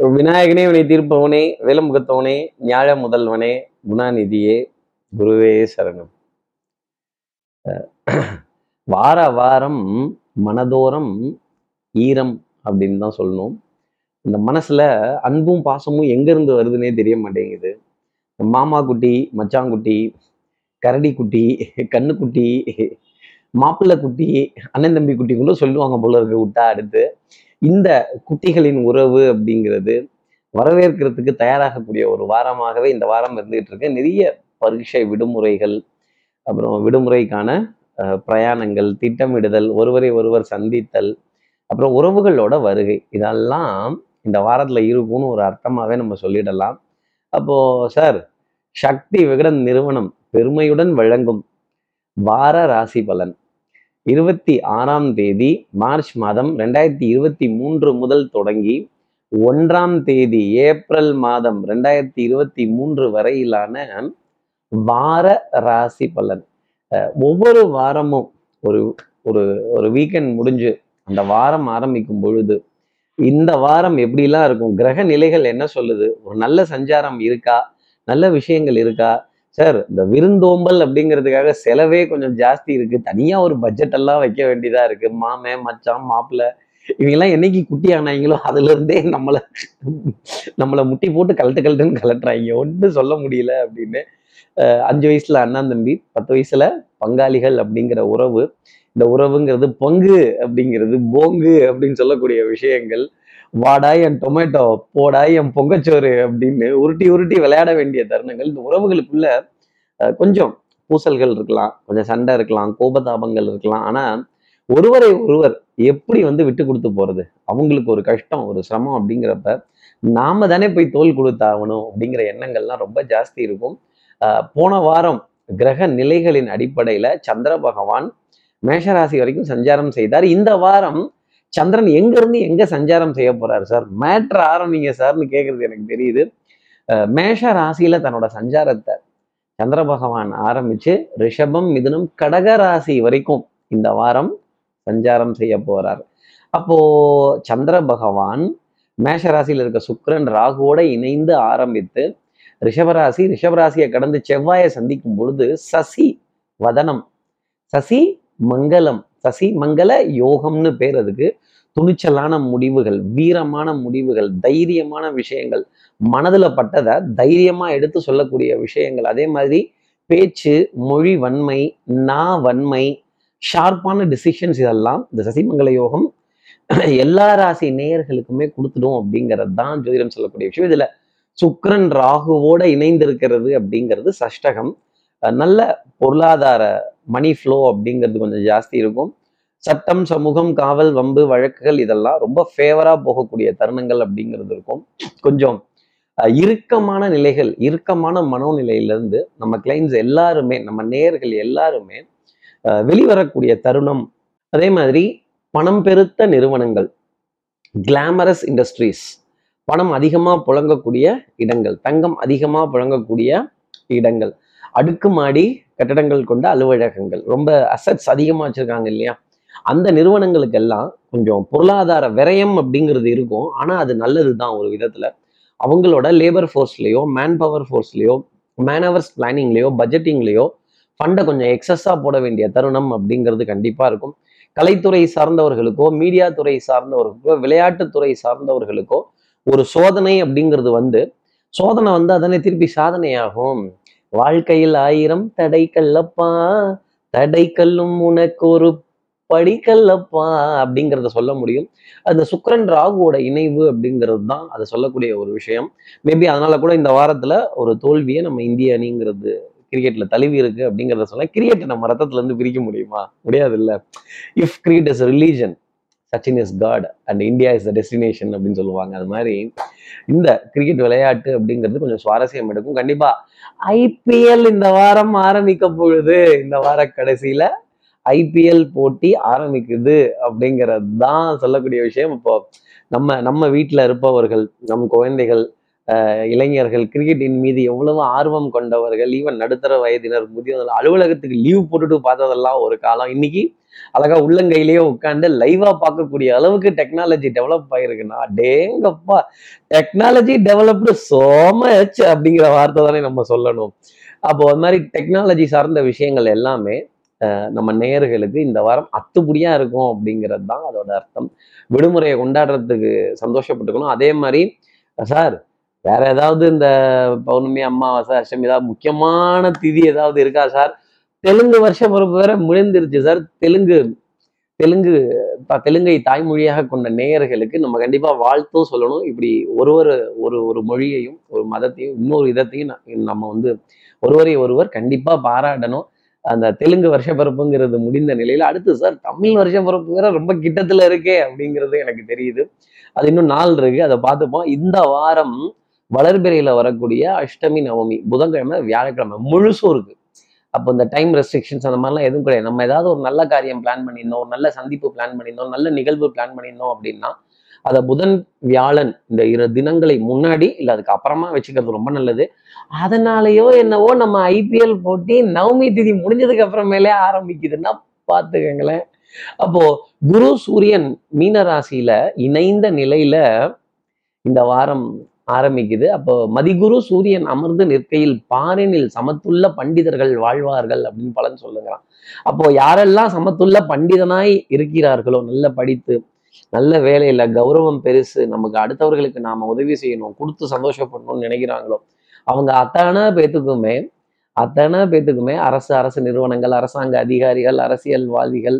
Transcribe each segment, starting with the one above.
விநாயகனே வினை தீர்ப்பவனே வேலமுகத்தவனே ஞாழ முதல்வனே குணாநிதியே குருவே சரணம். வார வாரம் மனதோரம் ஈரம் அப்படின்னு தான் சொல்லணும். இந்த மனசுல அன்பும் பாசமும் எங்க இருந்து வருதுன்னே தெரிய மாட்டேங்குது. மாமா குட்டி மச்சாங்குட்டி கரடி குட்டி கண்ணுக்குட்டி மாப்பிள்ளை குட்டி அண்ணன் தம்பி குட்டி கூட சொல்லுவாங்க போல இருக்கு விட்டா அடுத்து. இந்த குட்டிகளின் உறவு அப்படிங்கிறது வரவேற்கிறதுக்கு தயாராகக்கூடிய ஒரு வாரமாகவே இந்த வாரம் இருந்துகிட்டு இருக்கு. நிறைய பரீட்சை விடுமுறைகள் அப்புறம் விடுமுறைக்கான பிரயாணங்கள் திட்டமிடுதல் ஒருவரை ஒருவர் சந்தித்தல் அப்புறம் உறவுகளோட வருகை. இதெல்லாம் இந்த வாரத்தில் இருக்கும்னு ஒரு அர்த்தமாகவே நம்ம சொல்லிடலாம். அப்போ சார் சக்தி விகடன் நிறுவனம் பெருமையுடன் வழங்கும் வார ராசி பலன். இருபத்தி ஆறாம் தேதி மார்ச் மாதம் ரெண்டாயிரத்தி இருபத்தி மூன்று முதல் தொடங்கி ஒன்றாம் தேதி ஏப்ரல் மாதம் ரெண்டாயிரத்தி இருபத்தி மூன்று வரையிலான வார ராசி பலன். அஹ் ஒவ்வொரு வாரமும் ஒரு ஒரு ஒரு வீக்கெண்ட் முடிஞ்சு அந்த வாரம் ஆரம்பிக்கும் பொழுது இந்த வாரம் எப்படிலாம் இருக்கும்? கிரக நிலைகள் என்ன சொல்லுது? ஒரு நல்ல சஞ்சாரம் இருக்கா? நல்ல விஷயங்கள் இருக்கா? சார் இந்த விருந்தோம்பல் அப்படிங்கிறதுக்காக செலவே கொஞ்சம் ஜாஸ்தி இருக்கு. தனியா ஒரு பட்ஜெட் எல்லாம் வைக்க வேண்டியதா இருக்கு. மாமே மச்சான் மாப்பிள்ளை இவங்கெல்லாம் என்னைக்கு குட்டி ஆனாங்களோ அதுல இருந்தே நம்மளை நம்மளை முட்டி போட்டு கலட்டு கலட்டுன்னு கலட்டுறாங்க ஒன்றும் சொல்ல முடியல அப்படின்னு. அஞ்சு வயசுல அண்ணன் தம்பி பத்து வயசுல பங்காளிகள் அப்படிங்கிற உறவு. இந்த உறவுங்கிறது பங்கு அப்படிங்கிறது போங்கு அப்படின்னு சொல்லக்கூடிய விஷயங்கள். வாடா என் டொமேட்டோ போடா என் பொங்கச்சோறு அப்படின்னு உருட்டி உருட்டி விளையாட வேண்டிய தருணங்கள். இந்த உறவுகளுக்குள்ள கொஞ்சம் பூசல்கள் இருக்கலாம் கொஞ்சம் சண்டை இருக்கலாம் கோபதாபங்கள் இருக்கலாம். ஆனால் ஒருவரை ஒருவர் எப்படி வந்து விட்டு கொடுத்து போகிறது அவங்களுக்கு ஒரு கஷ்டம் ஒரு சிரமம் அப்படிங்கிறப்ப நாம தானே போய் தோல் கொடுத்தாகணும் அப்படிங்கிற எண்ணங்கள்லாம் ரொம்ப ஜாஸ்தி இருக்கும். போன வாரம் கிரக நிலைகளின் அடிப்படையில் சந்திர பகவான் மேஷராசி வரைக்கும் சஞ்சாரம் செய்தார். இந்த வாரம் சந்திரன் எங்க இருந்து எங்க சஞ்சாரம் செய்ய போறாரு சார் மேட்ரு ஆரம்பிங்க சார்னு கேட்கறது எனக்கு தெரியுது. மேஷ ராசியில தன்னோட சஞ்சாரத்தை சந்திர பகவான் ஆரம்பிச்சு ரிஷபம் மிதுனம் கடக ராசி வரைக்கும் இந்த வாரம் சஞ்சாரம் செய்ய போறார். அப்போ சந்திர பகவான் மேஷ ராசியில இருக்க சுக்கரன் ராகுவோட இணைந்து ஆரம்பித்து ரிஷபராசி ரிஷபராசியை கடந்து செவ்வாயை சந்திக்கும் பொழுது சசி வதனம் சசி மங்களம் சசி மங்கள யோகம்னு பேர் அதுக்கு. துணிச்சலான முடிவுகள் வீரமான முடிவுகள் தைரியமான விஷயங்கள் மனதுல பட்டதை தைரியமா எடுத்து சொல்லக்கூடிய விஷயங்கள். அதே மாதிரி பேச்சு மொழி வன்மை நா வன்மை ஷார்ப்பான டிசிஷன்ஸ் இதெல்லாம் இந்த சசிமங்கல யோகம் எல்லா ராசி நேயர்களுக்குமே கொடுத்துடும் அப்படிங்கிறது தான் ஜோதிடம் சொல்லக்கூடிய விஷயம். இதுல சுக்கரன் ராகுவோட இணைந்திருக்கிறது அப்படிங்கிறது சஷ்டகம். நல்ல பொருளாதார மணி ஃப்ளோ அப்படிங்கிறது கொஞ்சம் ஜாஸ்தி இருக்கும். சட்டம் சமூகம் காவல் வம்பு வழக்குகள் இதெல்லாம் ரொம்ப ஃபேவரா போகக்கூடிய தருணங்கள் அப்படிங்கிறது இருக்கும். கொஞ்சம் இறுக்கமான நிலைகள் இறுக்கமான மனோநிலையிலிருந்து நம்ம கிளைண்ட்ஸ் எல்லாருமே நம்ம நேயர்கள் எல்லாருமே அஹ், வெளிவரக்கூடிய தருணம். அதே மாதிரி பணம் பெருத்த நிறுவனங்கள் கிளாமரஸ் இண்டஸ்ட்ரீஸ் பணம் அதிகமா புழங்கக்கூடிய இடங்கள் தங்கம் அதிகமா புழங்கக்கூடிய இடங்கள். அடுக்குமாடி கட்டடங்கள் கொண்ட அலுவலகங்கள். ரொம்ப அசட்ஸ் அதிகமா வச்சிருக்காங்க இல்லையா? அந்த நிறுவனங்களுக்கெல்லாம் கொஞ்சம் பொருளாதார விரயம் அப்படிங்கிறது இருக்கும். ஆனா அது நல்லது தான் ஒரு விதத்துல. அவங்களோட லேபர் ஃபோர்ஸ்லயோ மேன் பவர் ஃபோர்ஸ்லயோ மேன் ஹவர்ஸ் பிளானிங்லயோ பட்ஜெட்டிங்லயோ ஃபண்டை கொஞ்சம் எக்ஸஸா போட வேண்டிய தருணம் அப்படிங்கிறது கண்டிப்பா இருக்கும். கலைத்துறை சார்ந்தவர்களுக்கோ மீடியா துறை சார்ந்தவர்களுக்கோ விளையாட்டுத்துறை சார்ந்தவர்களுக்கோ ஒரு சோதனை அப்படிங்கிறது வந்து சோதனை வந்து அதனை திருப்பி சாதனையாகும். வாழ்க்கையில் ஆயிரம் தடை கல்லப்பா தடை கல்லும் உனக்கு ஒரு படிக்கல்லப்பா அப்படிங்கிறத சொல்ல முடியும். அந்த சுக்கிரன் ராகுவோட இணைவு அப்படிங்கிறது தான் அதை சொல்லக்கூடிய ஒரு விஷயம். மேபி அதனால கூட இந்த வாரத்துல ஒரு தோல்வியை நம்ம இந்திய அணிங்கிறது கிரிக்கெட்ல தழுவி இருக்கு அப்படிங்கிறத சொல்ல கிரிக்கெட் நம்ம ரத்தத்துல இருந்து பிரிக்க முடியுமா? முடியாது இல்ல if cricket is religion Sachin is god and India is the destination அப்படின்னு சொல்லுவாங்க. அது மாதிரி இந்த கிரிக்கெட் விளையாட்டு அப்படிங்கிறது கொஞ்சம் சுவாரஸ்யம் எடுக்கும். கண்டிப்பா ஐபிஎல் இந்த வாரம் ஆரம்பிக்க பொழுது இந்த வார கடைசியில ஐபிஎல் போட்டி ஆரம்பிக்குது அப்படிங்கிறது தான் சொல்லக்கூடிய விஷயம். இப்போ நம்ம நம்ம வீட்டில் இருப்பவர்கள் நம் குழந்தைகள் இளைஞர்கள் கிரிக்கெட்டின் மீது எவ்வளவு ஆர்வம் கொண்டவர்கள் ஈவன் நடுத்தர வயதினர் முதியவர்கள் அலுவலகத்துக்கு லீவ் போட்டுட்டு பார்த்ததெல்லாம் ஒரு காலம். இன்னைக்கு அழகா உள்ளங்கையிலேயே உட்காந்து லைவா பார்க்கக்கூடிய அளவுக்கு டெக்னாலஜி டெவலப் ஆயிருக்குன்னா டேங்கப்பா டெக்னாலஜி டெவலப்டு சோமச் அப்படிங்கிற வார்த்தை தானே நம்ம சொல்லணும். அப்போ அது மாதிரி டெக்னாலஜி சார்ந்த விஷயங்கள் எல்லாமே நம்ம நேயர்களுக்கு இந்த வாரம் அத்துப்படியா இருக்கும் அப்படிங்கிறது தான் அதோட அர்த்தம். விடுமுறையை கொண்டாடுறதுக்கு சந்தோஷப்பட்டுக்கணும். அதே மாதிரி சார் வேற ஏதாவது இந்த பௌர்ணமி அமாவாசை அஷ்டமி ஏதாவது முக்கியமான திதி ஏதாவது இருக்கா சார்? தெலுங்கு வருஷ பிறப்பு வேற முடிந்துருச்சு சார். தெலுங்கு தெலுங்கு தெலுங்கை தாய்மொழியாக கொண்ட நேயர்களுக்கு நம்ம கண்டிப்பா வாழ்த்தும் சொல்லணும். இப்படி ஒரு ஒரு ஒரு ஒரு மொழியையும் ஒரு மதத்தையும் இன்னொரு இதத்தையும் நம்ம வந்து ஒருவரை ஒருவர் கண்டிப்பா பாராட்டணும். அந்த தெலுங்கு வருஷ பிறப்புங்கிறது முடிந்த நிலையில அடுத்து சார் தமிழ் வருஷ பிறப்பு வேற ரொம்ப கிட்டத்துல இருக்கே அப்படிங்கிறது எனக்கு தெரியுது. அது இன்னும் நாள் இருக்கு அதை பார்த்துப்போம். இந்த வாரம் வளர்பிறையில் வரக்கூடிய அஷ்டமி நவமி புதன்கிழமை வியாழக்கிழமை முழுசும் இருக்கு. அப்போ இந்த டைம் ரெஸ்ட்ரிக்ஷன்ஸ் அந்த மாதிரிலாம் எதுவும் கிடையாது. நம்ம ஏதாவது ஒரு நல்ல காரியம் பிளான் பண்ணியிருந்தோம் ஒரு நல்ல சந்திப்பு பிளான் பண்ணியிருந்தோம் நல்ல நிகழ்வு பிளான் பண்ணியிருந்தோம் அப்படின்னா அதை புதன் வியாழன் இந்த இரு தினங்களை முன்னாடி இல்லை அதுக்கு அப்புறமா வச்சுக்கிறது ரொம்ப நல்லது. அதனாலயோ என்னவோ நம்ம ஐபிஎல் போட்டி நவமி திதி முடிஞ்சதுக்கு அப்புறமேலே ஆரம்பிக்குதுன்னா பார்த்துக்கங்களேன். அப்போ குரு சூரியன் மீன ராசியில இணைந்த நிலையில இந்த வாரம் ஆரம்பிக்குது. அப்போ மதிகுரு சூரியன் அமர்ந்து நிற்கையில் பாரினில் சமத்துள்ள பண்டிதர்கள் வாழ்வார்கள் அப்படின்னு பலன் சொல்லுங்கிறான் அப்போ யாரெல்லாம் சமத்துள்ள பண்டிதனாய் இருக்கிறார்களோ நல்ல படித்து நல்ல வேலையில கௌரவம் பெருசு நமக்கு அடுத்தவர்களுக்கு நாம உதவி செய்யணும் கொடுத்து சந்தோஷப்படணும்னு நினைக்கிறாங்களோ அவங்க அத்தனை பேத்துக்குமே அத்தனை பேத்துக்குமே அரசு அரசு நிறுவனங்கள் அரசாங்க அதிகாரிகள் அரசியல்வாதிகள்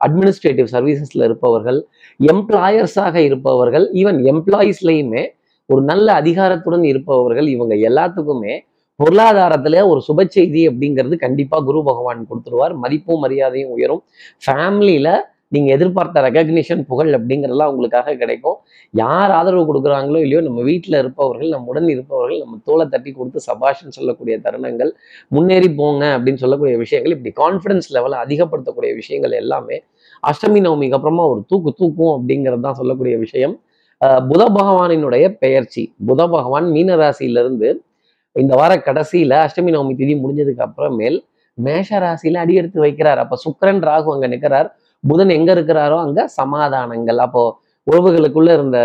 அட்மினிஸ்ட்ரேட்டிவ் சர்வீசஸ்ல இருப்பவர்கள் எம்ப்ளாயர்ஸாக இருப்பவர்கள் ஈவன் எம்ப்ளாயீஸ்லையுமே ஒரு நல்ல அதிகாரத்துடன் இருப்பவர்கள் இவங்க எல்லாத்துக்குமே பொருளாதாரத்துல ஒரு சுப செய்தி அப்படிங்கிறது கண்டிப்பா குரு பகவான் கொடுத்துருவார். மதிப்பும் மரியாதையும் உயரும். ஃபேமிலியில நீங்க எதிர்பார்த்த ரெகக்னிஷன் புகழ் அப்படிங்கிறதெல்லாம் உங்களுக்காக கிடைக்கும். யார் ஆதரவு கொடுக்குறாங்களோ இல்லையோ நம்ம வீட்டில் இருப்பவர்கள் நம்முடன் இருப்பவர்கள் நம்ம தோலை தட்டி கொடுத்து சபாஷன் சொல்லக்கூடிய தருணங்கள் முன்னேறி போங்க அப்படின்னு சொல்லக்கூடிய விஷயங்கள் இப்படி கான்ஃபிடன்ஸ் லெவலை அதிகப்படுத்தக்கூடிய விஷயங்கள் எல்லாமே அஷ்டமி நவமிக்கு அப்புறமா ஒரு தூக்கு தூக்கும் அப்படிங்கிறது தான் சொல்லக்கூடிய விஷயம். புத பகவானினுடைய பெயர்ச்சி. புத பகவான் மீன ராசியிலிருந்து இந்த வார கடைசியில அஷ்டமி நவமி திதி முடிஞ்சதுக்கு அப்புறமேல் மேஷ ராசியில அடி எடுத்து வைக்கிறார். அப்ப சுக்கரன் ராகு அங்க நிற்கிறார் புதன் எங்க இருக்கிறாரோ அங்க சமாதானங்கள். அப்போ உறவுகளுக்குள்ள இருந்த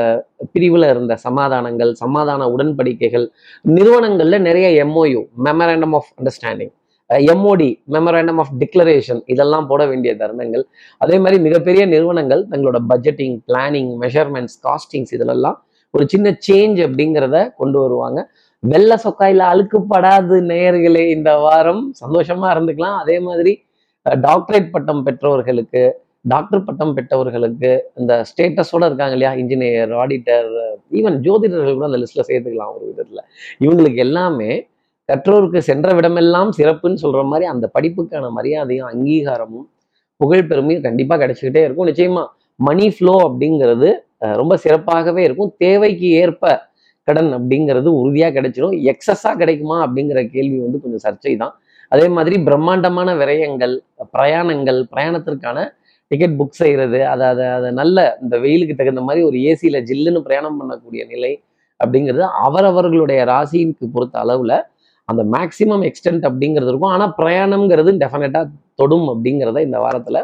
பிரிவுல இருந்த சமாதானங்கள் சமாதான உடன்படிக்கைகள் நிறுவனங்கள்ல நிறைய MOU memorandum of understanding MOD memorandum of declaration இதெல்லாம் போட வேண்டிய தருணங்கள். அதே மாதிரி மிகப்பெரிய நிறுவனங்கள் தங்களோட பட்ஜெட்டிங் பிளானிங் மெஷர்மெண்ட்ஸ் காஸ்டிங்ஸ் இதிலெல்லாம் ஒரு சின்ன சேஞ்ச் அப்படிங்கிறத கொண்டு வருவாங்க. வெள்ள சொக்காயில் அழுக்குப்படாது நேயர்களே இந்த வாரம் சந்தோஷமா இருந்துக்கலாம். அதே மாதிரி டாக்டரேட் பட்டம் பெற்றவர்களுக்கு டாக்டர் பட்டம் பெற்றவர்களுக்கு இந்த ஸ்டேட்டஸோட இருக்காங்க இல்லையா? இன்ஜினியர் ஆடிட்டர் ஈவன் ஜோதிடர்கள் கூட அந்த லிஸ்ட்ல சேர்த்துக்கலாம் ஒரு விதத்துல. இவங்களுக்கு எல்லாமே கற்றோருக்கு சென்ற விடமெல்லாம் சிறப்புன்னு சொல்ற மாதிரி அந்த படிப்புக்கான மரியாதையும் அங்கீகாரமும் புகழ் பெருமையும் கண்டிப்பா கிடைச்சிக்கிட்டே இருக்கும். நிச்சயமா மணி ஃப்ளோ அப்படிங்கிறது ரொம்ப சிறப்பாகவே இருக்கும். தேவைக்கு ஏற்ப கடன் அப்படிங்கிறது உறுதியா கிடைச்சிடும் எக்ஸஸா கிடைக்குமா அப்படிங்கிற கேள்வி வந்து கொஞ்சம் சர்ச்சை தான் அதே மாதிரி பிரம்மாண்டமான விரயங்கள் பிரயாணங்கள் பிரயாணத்திற்கான டிக்கெட் புக் செய்கிறது அதை அதை அதை நல்ல இந்த வெயிலுக்கு தகுந்த மாதிரி ஒரு ஏசியில ஜில்லுன்னு பிரயாணம் பண்ணக்கூடிய நிலை அப்படிங்கிறது அவரவர்களுடைய ராசிக்கு பொறுத்த அளவில் அந்த மேக்சிமம் எக்ஸ்டென்ட் அப்படிங்கிறது இருக்கும். ஆனால் பிரயாணம்ங்கிறது டெஃபினட்டாக தொடும் அப்படிங்கிறத இந்த வாரத்தில்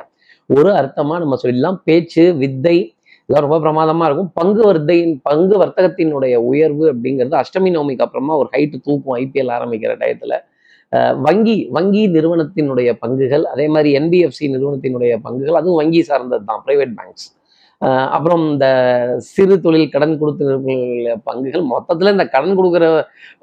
ஒரு அர்த்தமாக நம்ம சொல்லலாம் பேச்சு வித்தை இதெல்லாம் ரொம்ப பிரமாதமாக இருக்கும். பங்கு வர்த்தையின் பங்கு வர்த்தகத்தினுடைய உயர்வு அப்படிங்கிறது அஷ்டமி நவமிக்கு அப்புறமா ஒரு ஹைட்டு தூக்கும் ஐபிஎல் ஆரம்பிக்கிற டயத்தில் வங்கி வங்கி நிறுவனத்தினுடைய பங்குகள் அதே மாதிரி என்பிஎஃப்சி நிறுவனத்தினுடைய பங்குகள் அதுவும் வங்கி சார்ந்தது தான் பிரைவேட் பேங்க்ஸ் அப்புறம் இந்த சிறு தொழில் கடன் கொடுத்த பங்குகள் மொத்தத்தில் இந்த கடன் கொடுக்குற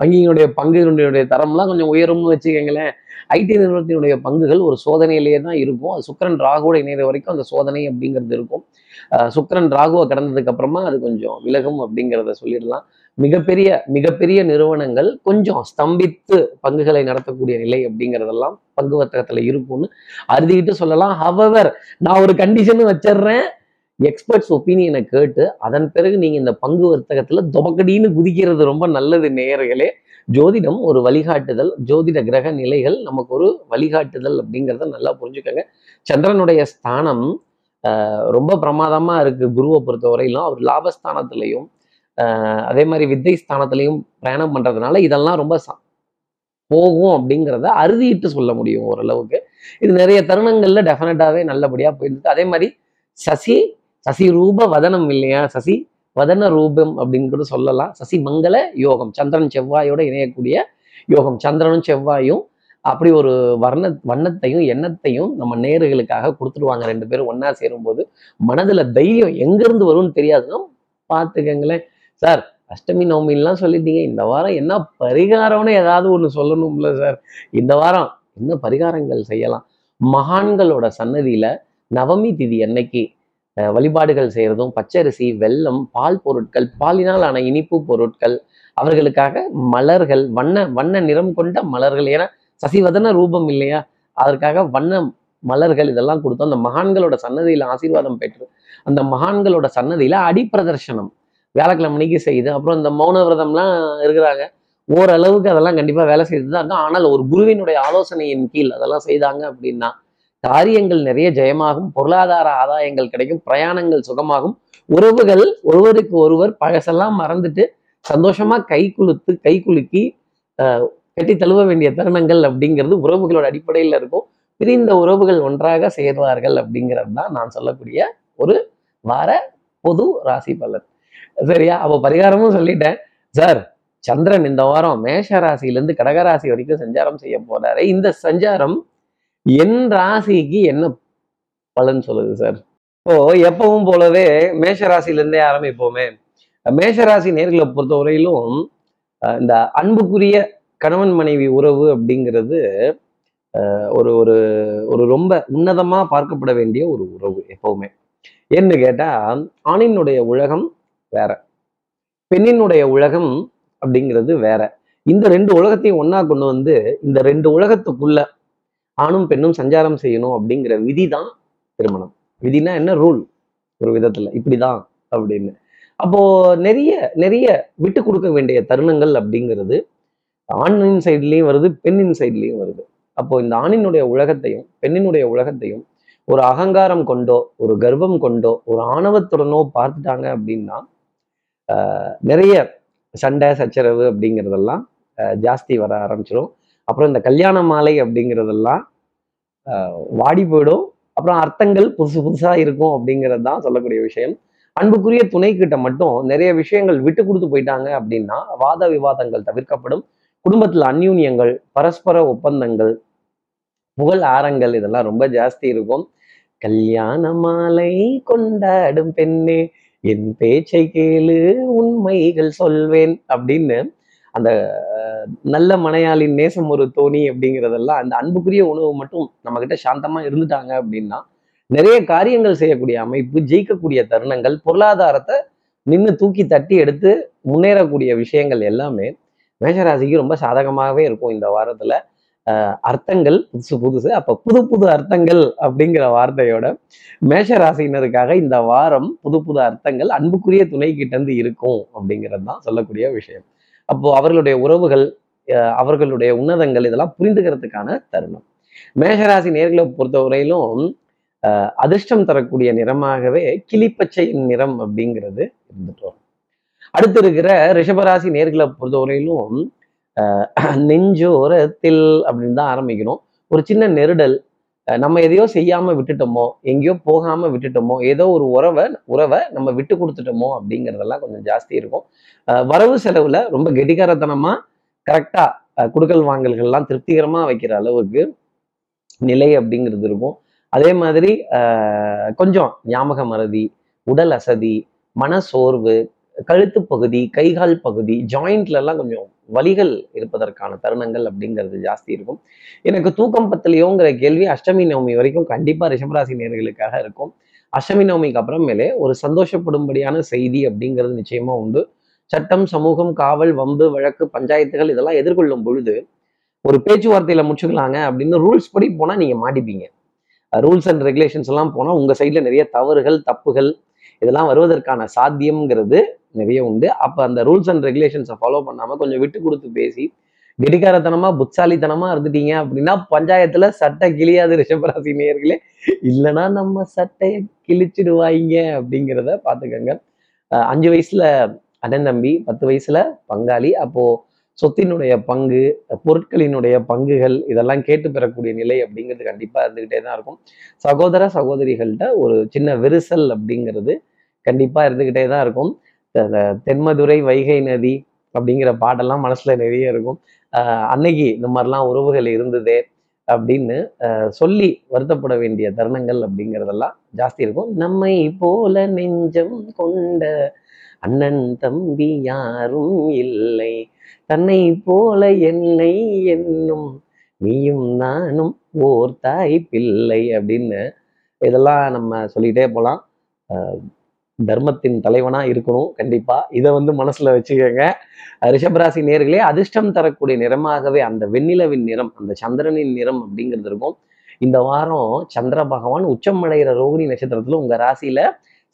வங்கியினுடைய பங்குகளுடைய தரம்லாம் கொஞ்சம் உயரும்னு வச்சுக்கோங்களேன். ஐடி நிறுவனத்தினுடைய பங்குகள் ஒரு சோதனையிலேயே தான் இருக்கும். அது சுக்கரன் ராகுவோட இணையிற வரைக்கும் அந்த சோதனை அப்படிங்கிறது இருக்கும். சுக்கரன் சுக்கிரன் ராகுவை கடந்ததுக்கு அப்புறமா அது கொஞ்சம் விலகும் அப்படிங்கிறத சொல்லிடலாம். மிகப்பெரிய மிகப்பெரிய நிறுவனங்கள் கொஞ்சம் ஸ்தம்பித்து பங்குகளை நடத்தக்கூடிய நிலை அப்படிங்கிறதெல்லாம் பங்கு வர்த்தகத்தில் இருக்கும்னு அறுதிக்கிட்டு சொல்லலாம். ஹவவர் நான் ஒரு கண்டிஷன் வச்சிடுறேன். எக்ஸ்பர்ட்ஸ் ஒப்பீனியனை கேட்டு அதன் பிறகு நீங்கள் இந்த பங்கு வர்த்தகத்தில் தொபக்கடின்னு குதிக்கிறது ரொம்ப நல்லது நேயர்களே. ஜோதிடம் ஒரு வழிகாட்டுதல் ஜோதிட கிரக நிலைகள் நமக்கு ஒரு வழிகாட்டுதல் அப்படிங்கிறத நல்லா புரிஞ்சுக்கோங்க. சந்திரனுடைய ஸ்தானம் ரொம்ப பிரமாதமாக இருக்குது குருவை பொறுத்த வரையிலும். அவர் லாபஸ்தானத்திலையும் அதே மாதிரி வித்தை ஸ்தானத்திலையும் பிரயாணம் பண்ணுறதுனால இதெல்லாம் ரொம்ப ச- போகும் அப்படிங்கிறத அறுதிட்டு சொல்ல முடியும் ஓரளவுக்கு. இது நிறைய தருணங்களில் டெஃபினட்டாகவே நல்லபடியாக போயிருக்கு அதே மாதிரி சசி சசி ரூப வதனம் இல்லையா? சசி வதன ரூபம் அப்படின்னு கூட சொல்லலாம். சசி மங்கள யோகம். சந்திரன் செவ்வாயோட இணையக்கூடிய யோகம். சந்திரனும் செவ்வாயும் அப்படி ஒரு வர்ண வண்ணத்தையும் எண்ணத்தையும் நம்ம நேர்களுக்காக கொடுத்துருவாங்க. ரெண்டு பேரும் ஒண்ணா சேரும்போது மனதுல தைரியம் எங்கிருந்து வரும்னு தெரியாதுன்னா பார்த்துக்கங்களேன். சார் அஷ்டமி நவமின்லாம் சொல்லிட்டீங்க. இந்த வாரம் என்ன பரிகாரம்னு ஏதாவது ஒன்று சொல்லணும்ல சார். இந்த வாரம் என்ன பரிகாரங்கள் செய்யலாம்? மகான்களோட சன்னதியில நவமி திதி அன்னைக்கு வழிபாடுகள் செய்கிறதும் பச்சரிசி வெல்லம் பால் பொருட்கள் பாலினால் ஆன இனிப்பு பொருட்கள் அவர்களுக்காக மலர்கள் வண்ண வண்ண நிறம் கொண்ட மலர்கள். ஏன்னா சசிவதன ரூபம் இல்லையா? அதற்காக வண்ண மலர்கள் இதெல்லாம் கொடுத்தோம். அந்த மகான்களோட சன்னதியில் ஆசீர்வாதம் பெற்று அந்த மகான்களோட சன்னதியில அடிப்பிரதர்ஷனம். வியாழக்கிழமை மணிக்கு செய்து அப்புறம் இந்த மௌன விரதம்லாம் இருக்கிறாங்க. ஓரளவுக்கு அதெல்லாம் கண்டிப்பாக வேலை செய்து தான் இருக்கும் ஆனால் ஒரு குருவினுடைய ஆலோசனையின் கீழ் அதெல்லாம் செய்தாங்க அப்படின்னா காரியங்கள் நிறைய ஜெயமாகும் பொருளாதார ஆதாயங்கள் கிடைக்கும் பிரயாணங்கள் சுகமாகும். உறவுகள் ஒருவருக்கு ஒருவர் பழசெல்லாம் மறந்துட்டு சந்தோஷமா கை குலுத்து கை குலுக்கி ஆஹ், கட்டி தழுவ வேண்டிய தருணங்கள் அப்படிங்கிறது உறவுகளோட அடிப்படையில் இருக்கும். பிரிந்த உறவுகள் ஒன்றாக சேர்வார்கள் அப்படிங்கிறது தான் நான் சொல்லக்கூடிய ஒரு வார பொது ராசி பலன். சரியா? அப்போ பரிகாரமும் சொல்லிட்டேன். சார் சந்திரன் இந்த வாரம் மேஷ ராசியிலேருந்து கடகராசி வரைக்கும் சஞ்சாரம் செய்ய போறாரு. இந்த சஞ்சாரம் என் ராசிக்கு என்ன பலன் சொல்லுது சார்? இப்போ எப்பவும் போலவே மேஷ ராசிலேருந்தே ஆரம்பிப்போமே. மேஷ ராசி நேர்களை பொறுத்தவரையிலும் இந்த அன்புக்குரிய கணவன் மனைவி உறவு அப்படிங்கிறது ஒரு ஒரு ஒரு ரொம்ப உன்னதமா பார்க்கப்பட வேண்டிய ஒரு உறவு எப்பவுமே. ஏன்னு கேட்டா ஆணினுடைய உலகம் வேற. பெண்ணினுடைய உலகம் அப்படிங்கிறது வேற. இந்த ரெண்டு உலகத்தையும் ஒன்றா கொண்டு வந்து இந்த ரெண்டு உலகத்துக்குள்ள ஆணும் பெண்ணும் சஞ்சாரம் செய்யணும் அப்படிங்கிற விதி தான் திருமணம். விதினா என்ன? ரூல் ஒரு விதத்துல. இப்படிதான் அப்படின்னு. அப்போ நிறைய நிறைய விட்டு கொடுக்க வேண்டிய தருணங்கள் அப்படிங்கிறது ஆணின் சைட்லயும் வருது பெண்ணின் சைட்லயும் வருது. அப்போ இந்த ஆணினுடைய உலகத்தையும் பெண்ணினுடைய உலகத்தையும் ஒரு அகங்காரம் கொண்டோ ஒரு கர்வம் கொண்டோ ஒரு ஆணவத்துடனோ பார்த்துட்டாங்க அப்படின்னா ஆஹ் நிறைய சண்டை சச்சரவு அப்படிங்கிறதெல்லாம் ஜாஸ்தி வர ஆரம்பிச்சிடும் அப்புறம் இந்த கல்யாண மாலை அப்படிங்கிறதெல்லாம் ஆஹ் வாடி போயிடும். அப்புறம் அர்த்தங்கள் புதுசு புதுசா இருக்கும் அப்படிங்கிறது தான் சொல்லக்கூடிய விஷயம். அன்புக்குரிய துணை கிட்ட மட்டும் நிறைய விஷயங்கள் விட்டு கொடுத்து போயிட்டாங்க அப்படின்னா வாத விவாதங்கள் தவிர்க்கப்படும். குடும்பத்துல அந்யூன்யங்கள் பரஸ்பர ஒப்பந்தங்கள் புகழ் ஆரங்கள் இதெல்லாம் ரொம்ப ஜாஸ்தி இருக்கும். கல்யாண மாலை கொண்டாடும் பெண்ணே என் பேச்சை கேளு உண்மைகள் சொல்வேன் அப்படின்னு அந்த நல்ல மனையாளின் நேசம் ஒரு தோணி அப்படிங்கிறதெல்லாம் அந்த அன்புக்குரிய உணவு மட்டும் நம்ம கிட்ட சாந்தமா இருந்துட்டாங்க அப்படின்னா நிறைய காரியங்கள் செய்யக்கூடிய அமைப்பு ஜெயிக்கக்கூடிய தருணங்கள் பொருளாதாரத்தை நின்று தூக்கி தட்டி எடுத்து முன்னேறக்கூடிய விஷயங்கள் எல்லாமே மேஷராசிக்கு ரொம்ப சாதகமாகவே இருக்கும் இந்த வாரத்துல. அர்த்தங்கள் புதுசு புதுசு. அப்ப புது புது அர்த்தங்கள் அப்படிங்கிற வார்த்தையோட மேஷராசினருக்காக இந்த வாரம் புது புது அர்த்தங்கள் அன்புக்குரிய துணை கிட்ட இருந்து இருக்கும் அப்படிங்கிறது தான் சொல்லக்கூடிய விஷயம். அப்போ அவர்களுடைய உறவுகள் அவர்களுடைய உன்னதங்கள் இதெல்லாம் புரிந்துக்கிறதுக்கான தருணம். மேஷராசி நேர்களை பொறுத்தவரையிலும் அதிர்ஷ்டம் தரக்கூடிய நிறமாகவே கிளிப்பச்சை நிறம் அப்படிங்கிறது இருந்துட்டு வரும். அடுத்து இருக்கிற ரிஷபராசி நேர்களை பொறுத்தவரையிலும் நெஞ்சோரத்தில் அப்படின்னு தான் ஆரம்பிக்கணும். ஒரு சின்ன நெருடல் நம்ம எதையோ செய்யாம விட்டுட்டோமோ எங்கேயோ போகாம விட்டுட்டோமோ ஏதோ ஒரு உறவை உறவை நம்ம விட்டு கொடுத்துட்டோமோ அப்படிங்கிறதெல்லாம் கொஞ்சம் ஜாஸ்தி இருக்கும். வரவு செலவுல ரொம்ப கெட்டிகாரத்தனமாக கரெக்டா குடுக்கல் வாங்கல்கள்லாம் திருப்திகரமா வைக்கிற அளவுக்கு நிலை அப்படிங்கிறது இருக்கும். அதே மாதிரி கொஞ்சம் ஞாபக மறதி உடல் அசதி மன சோர்வு கழுத்து பகுதி கைகால் பகுதி ஜாயிண்ட்ல எல்லாம் கொஞ்சம் வழிகள் இருப்பதற்கான தருணங்கள் அப்படிங்கிறது ஜாஸ்தி இருக்கும். எனக்கு தூக்கம் பத்தலையோங்கிற கேள்வி அஷ்டமி நவமி வரைக்கும் கண்டிப்பா ரிஷபராசி நேர்களுக்காக இருக்கும். அஷ்டமி நவமிக்கு அப்புறமேலே ஒரு சந்தோஷப்படும்படியான செய்தி அப்படிங்கிறது நிச்சயமா உண்டு. சட்டம் சமூகம் காவல் வம்பு வழக்கு பஞ்சாயத்துகள் இதெல்லாம் எதிர்கொள்ளும் பொழுது ஒரு பேச்சுவார்த்தையில முடிச்சுக்கலாங்க அப்படின்னு ரூல்ஸ் படி போனா நீங்க மாட்டிப்பீங்க. ரூல்ஸ் அண்ட் ரெகுலேஷன்ஸ் எல்லாம் போனா உங்க சைடில் நிறைய தவறுகள் தப்புகள் இதெல்லாம் வருவதற்கான சாத்தியம்ங்கிறது நிறைய உண்டு. அப்போ அந்த ரூல்ஸ் அண்ட் ரெகுலேஷன்ஸை ஃபாலோ பண்ணாமல் கொஞ்சம் விட்டு கொடுத்து பேசி கெடிகாரத்தனமா புத்தாலித்தனமா இருந்துட்டீங்க அப்படின்னா பஞ்சாயத்துல சட்டை கிளியாது ரிஷபராசி நேயர்களே. இல்லைன்னா நம்ம சட்டையை கிழிச்சிடுவாங்க அப்படிங்கிறத பாத்துக்கோங்க அஞ்சு வயசுல அண்ணன் தம்பி பத்து வயசுல பங்காளி. அப்போ சொத்தினுடைய பங்கு பொருட்களினுடைய பங்குகள் இதெல்லாம் கேட்டு பெறக்கூடிய நிலை அப்படிங்கிறது கண்டிப்பா இருந்துகிட்டே தான் இருக்கும். சகோதர சகோதரிகள்கிட்ட ஒரு சின்ன விரிசல் அப்படிங்கிறது கண்டிப்பா இருந்துகிட்டே தான் இருக்கும். தென்மதுரை வைகை நதி அப்படிங்கிற பாடெல்லாம் மனசுல நிறைய இருக்கும். அன்னைக்கு இந்த மாதிரிலாம் உறவுகள் இருந்ததே அப்படின்னு சொல்லி வருத்தப்பட வேண்டிய தருணங்கள் அப்படிங்கிறதெல்லாம் ஜாஸ்தி இருக்கும். நம்மை போல நெஞ்சம் கொண்ட அண்ணன் தம்பி யாரும் இல்லை. தன்னை போல என்னை என்னும் நீயும் நானும் ஓர் தாய் பிள்ளை அப்படின்னு இதெல்லாம் நம்ம சொல்லிட்டே போகலாம். ஆஹ் தர்மத்தின் தலைவனா இருக்கணும் கண்டிப்பா. இதை வந்து மனசுல வச்சுக்கோங்க. ரிஷபராசி நேர்களே அதிர்ஷ்டம் தரக்கூடிய நிறமாகவே அந்த வெண்ணிலவின் நிறம் அந்த சந்திரனின் நிறம் அப்படிங்கிறது இருக்கும். இந்த வாரம் சந்திர பகவான் உச்சம் அடைகிற ரோகிணி நட்சத்திரத்துல உங்க ராசியில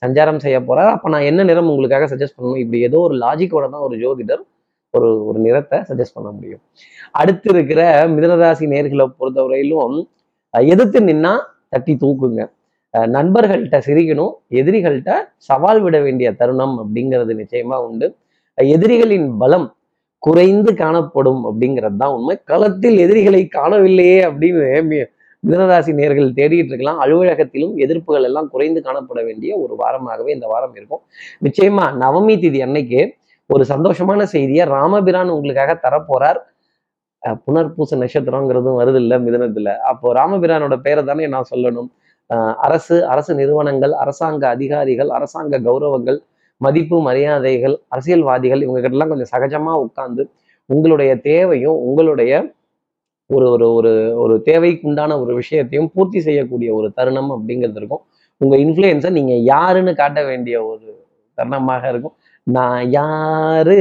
சஞ்சாரம் செய்ய போறார். அப்போ நான் என்ன நிறம் உங்களுக்காக சஜஸ்ட் பண்ணணும்? இப்படி ஏதோ ஒரு லாஜிக்கோட தான் ஒரு ஜோதிடர் ஒரு ஒரு நிறத்தை சஜஸ்ட் பண்ண முடியும். அடுத்து இருக்கிற மிதனராசி நேர்களை பொறுத்தவரையிலும் எதிர்த்து நின்னா தட்டி தூக்குங்க. அஹ் நண்பர்கள்ட்ட சிரிக்கணும். எதிரிகள்கிட்ட சவால் விட வேண்டிய தருணம் அப்படிங்கிறது நிச்சயமா உண்டு. எதிரிகளின் பலம் குறைந்து காணப்படும் அப்படிங்கிறது தான் உண்மை. களத்தில் எதிரிகளை காணவில்லையே அப்படின்னு மிதனராசி நேர்கள் தேடிட்டு இருக்கலாம். அலுவலகத்திலும் எதிர்ப்புகள் எல்லாம் குறைந்து காணப்பட வேண்டிய ஒரு வாரமாகவே இந்த வாரம் இருக்கும். நிச்சயமா நவமி திதி அன்னைக்கு ஒரு சந்தோஷமான செய்தியை ராமபிரான் உங்களுக்காக தரப்போறார். புனர்பூச நட்சத்திரங்கிறதும் வருது இல்ல மிதனத்துல. அப்போ ராமபிரானோட பேரை தானே நான் சொல்லணும். அரசு அரசு நிறுவனங்கள் அரசாங்க அதிகாரிகள் அரசாங்க கௌரவங்கள் மதிப்பு மரியாதைகள் அரசியல்வாதிகள் இவங்க கிட்ட எல்லாம் கொஞ்சம் சகஜமா உட்கார்ந்து உங்களுடைய தேவையும் உங்களுடைய ஒரு ஒரு ஒரு ஒரு தேவைக்கு உண்டான ஒரு விஷயத்தையும் பூர்த்தி செய்யக்கூடிய ஒரு தருணம் அப்படிங்கிறது இருக்கும். உங்க இன்ஃப்ளூயன்ஸை நீங்க யாருன்னு காட்ட வேண்டிய ஒரு தருணமாக இருக்கும். நான் யாரு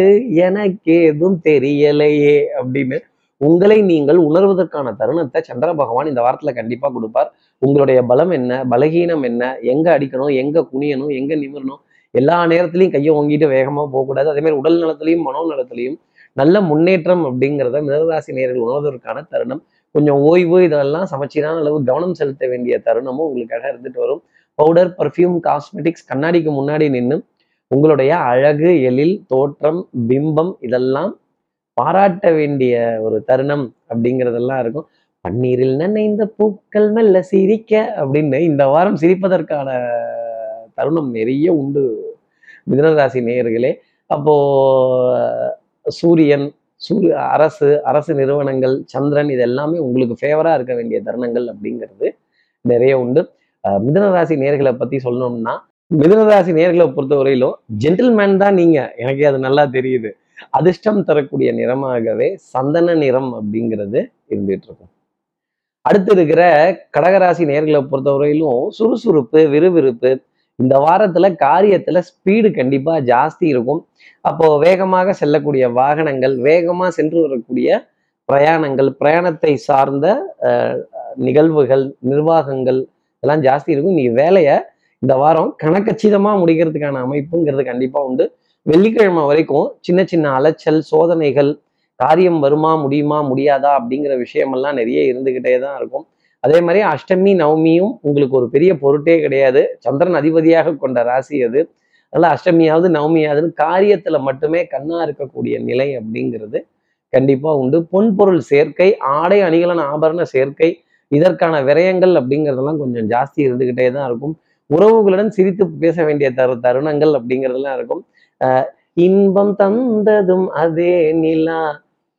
எனக்கு எதுவும் தெரியலையே அப்படின்னு உங்களை நீங்கள் உணர்வதற்கான தருணத்தை சந்திர பகவான் இந்த வாரத்துல கண்டிப்பா கொடுப்பார். உங்களுடைய பலம் என்ன பலகீனம் என்ன எங்க அடிக்கணும் எங்க குனியணும் எங்க நிமிரணும் எல்லா நேரத்துலையும் கையை ஓங்கிட்டு வேகமாக போகக்கூடாது. அதே மாதிரி உடல் நலத்திலையும் மனோ நலத்திலையும் நல்ல முன்னேற்றம் அப்படிங்கிறத மிதராசி நேர்கள் உணர்வதற்கான தருணம். கொஞ்சம் ஓய்வு இதெல்லாம் சமச்சீரான அளவு கவனம் செலுத்த வேண்டிய தருணமும் உங்களுக்காக இருந்துட்டு வரும். பவுடர் பர்ஃப்யூம் காஸ்மெட்டிக்ஸ் கண்ணாடிக்கு முன்னாடி நின்று உங்களுடைய அழகு எழில் தோற்றம் பிம்பம் இதெல்லாம் பாராட்ட வேண்டிய ஒரு தருணம் அப்படிங்கிறதெல்லாம் இருக்கும். பன்னீரில் நனைந்த பூக்கள் மெல்ல சிரிக்க அப்படின்னு இந்த வாரம் சிரிப்பதற்கான தருணம் நிறைய உண்டு மிதனராசி நேயர்களே அப்போ சூரியன் சூரிய அரசு அரசு நிறுவனங்கள் சந்திரன் இது எல்லாமே உங்களுக்கு ஃபேவரா இருக்க வேண்டிய தருணங்கள் அப்படிங்கிறது நிறைய உண்டு. மிதனராசி நேர்களை பத்தி சொல்லணும்னா மிதுனராசி நேர்களை பொறுத்தவரையிலும் ஜென்டில்மேன் தான் நீங்க. எனக்கு அது நல்லா தெரியுது. அதிர்ஷ்டம் தரக்கூடிய நிறமாகவே சந்தன நிறம் அப்படிங்கிறது இருந்துட்டு இருக்கும். அடுத்து இருக்கிற கடகராசி நேர்களை பொறுத்தவரையிலும் சுறுசுறுப்பு விறுவிறுப்பு இந்த வாரத்துல காரியத்துல ஸ்பீடு கண்டிப்பா ஜாஸ்தி இருக்கும். அப்போ வேகமாக செல்லக்கூடிய வாகனங்கள் வேகமா சென்று வரக்கூடிய பிரயாணங்கள் பிரயாணத்தை சார்ந்த நிகழ்வுகள் நிர்வாகங்கள் இதெல்லாம் ஜாஸ்தி இருக்கும். நீ வேலையை இந்த வாரம் கணக்கச்சிதமா முடிக்கிறதுக்கான அமைப்புங்கிறது கண்டிப்பா உண்டு. வெள்ளிக்கிழமை வரைக்கும் சின்ன சின்ன அலைச்சல் சோதனைகள் காரியம் வருமா முடியுமா முடியாதா அப்படிங்கிற விஷயமெல்லாம் நிறைய இருந்துகிட்டே தான் இருக்கும். அதே மாதிரி அஷ்டமி நவமியும் உங்களுக்கு ஒரு பெரிய பொருட்டே கிடையாது. சந்திரன் அதிபதியாக கொண்ட ராசி அது. அதனால அஷ்டமியாவது நவமியாவதுன்னு காரியத்துல மட்டுமே கண்ணா இருக்கக்கூடிய நிலை அப்படிங்கிறது கண்டிப்பா உண்டு. பொன்பொருள் சேர்க்கை ஆடை அணிகலன் ஆபரண சேர்க்கை இதற்கான விரயங்கள் அப்படிங்கிறதெல்லாம் கொஞ்சம் ஜாஸ்தி இருந்துகிட்டே தான் இருக்கும். உறவுகளுடன் சிரித்து பேச வேண்டிய தரு தருணங்கள் அப்படிங்கிறதெல்லாம் இருக்கும். இன்பம் தந்ததும் அதே நிலா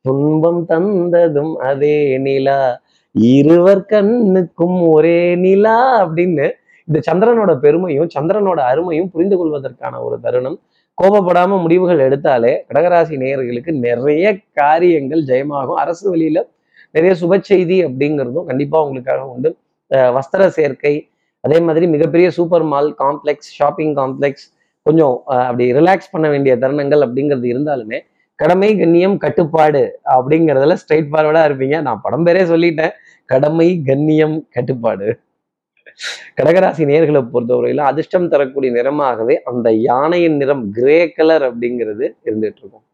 துன்பம் தந்ததும் அதே நிலா இருவர் கண்ணுக்கும் ஒரே நிலா அப்படின்னு இந்த சந்திரனோட பெருமையும் சந்திரனோட அருமையும் புரிந்து கொள்வதற்கான ஒரு தருணம். கோபப்படாம முடிவுகள் எடுத்தாலே கடகராசி நேயர்களுக்கு நிறைய காரியங்கள் ஜெயமாகும். அரசு வழியில நிறைய சுப செய்தி அப்படிங்கிறதும் கண்டிப்பா உங்களுக்காக உண்டு. வஸ்திர சேர்க்கை அதே மாதிரி மிகப்பெரிய super mall complex shopping complex கொஞ்சம் அப்படி ரிலாக்ஸ் பண்ண வேண்டிய தருணங்கள் அப்படிங்கிறது இருந்தாலுமே கடமை கண்ணியம் கட்டுப்பாடு அப்படிங்கிறதுல ஸ்ட்ரைட் ஃபார்வர்டா இருப்பீங்க. நான் படம் பேரே சொல்லிட்டேன். கடமை கண்ணியம் கட்டுப்பாடு. கடகராசி நேர்களை பொறுத்தவரையிலும் அதிர்ஷ்டம் தரக்கூடிய நிறமாகவே அந்த யானையின் நிறம் கிரே கலர் அப்படிங்கிறது இருந்துட்டு இருக்கும்.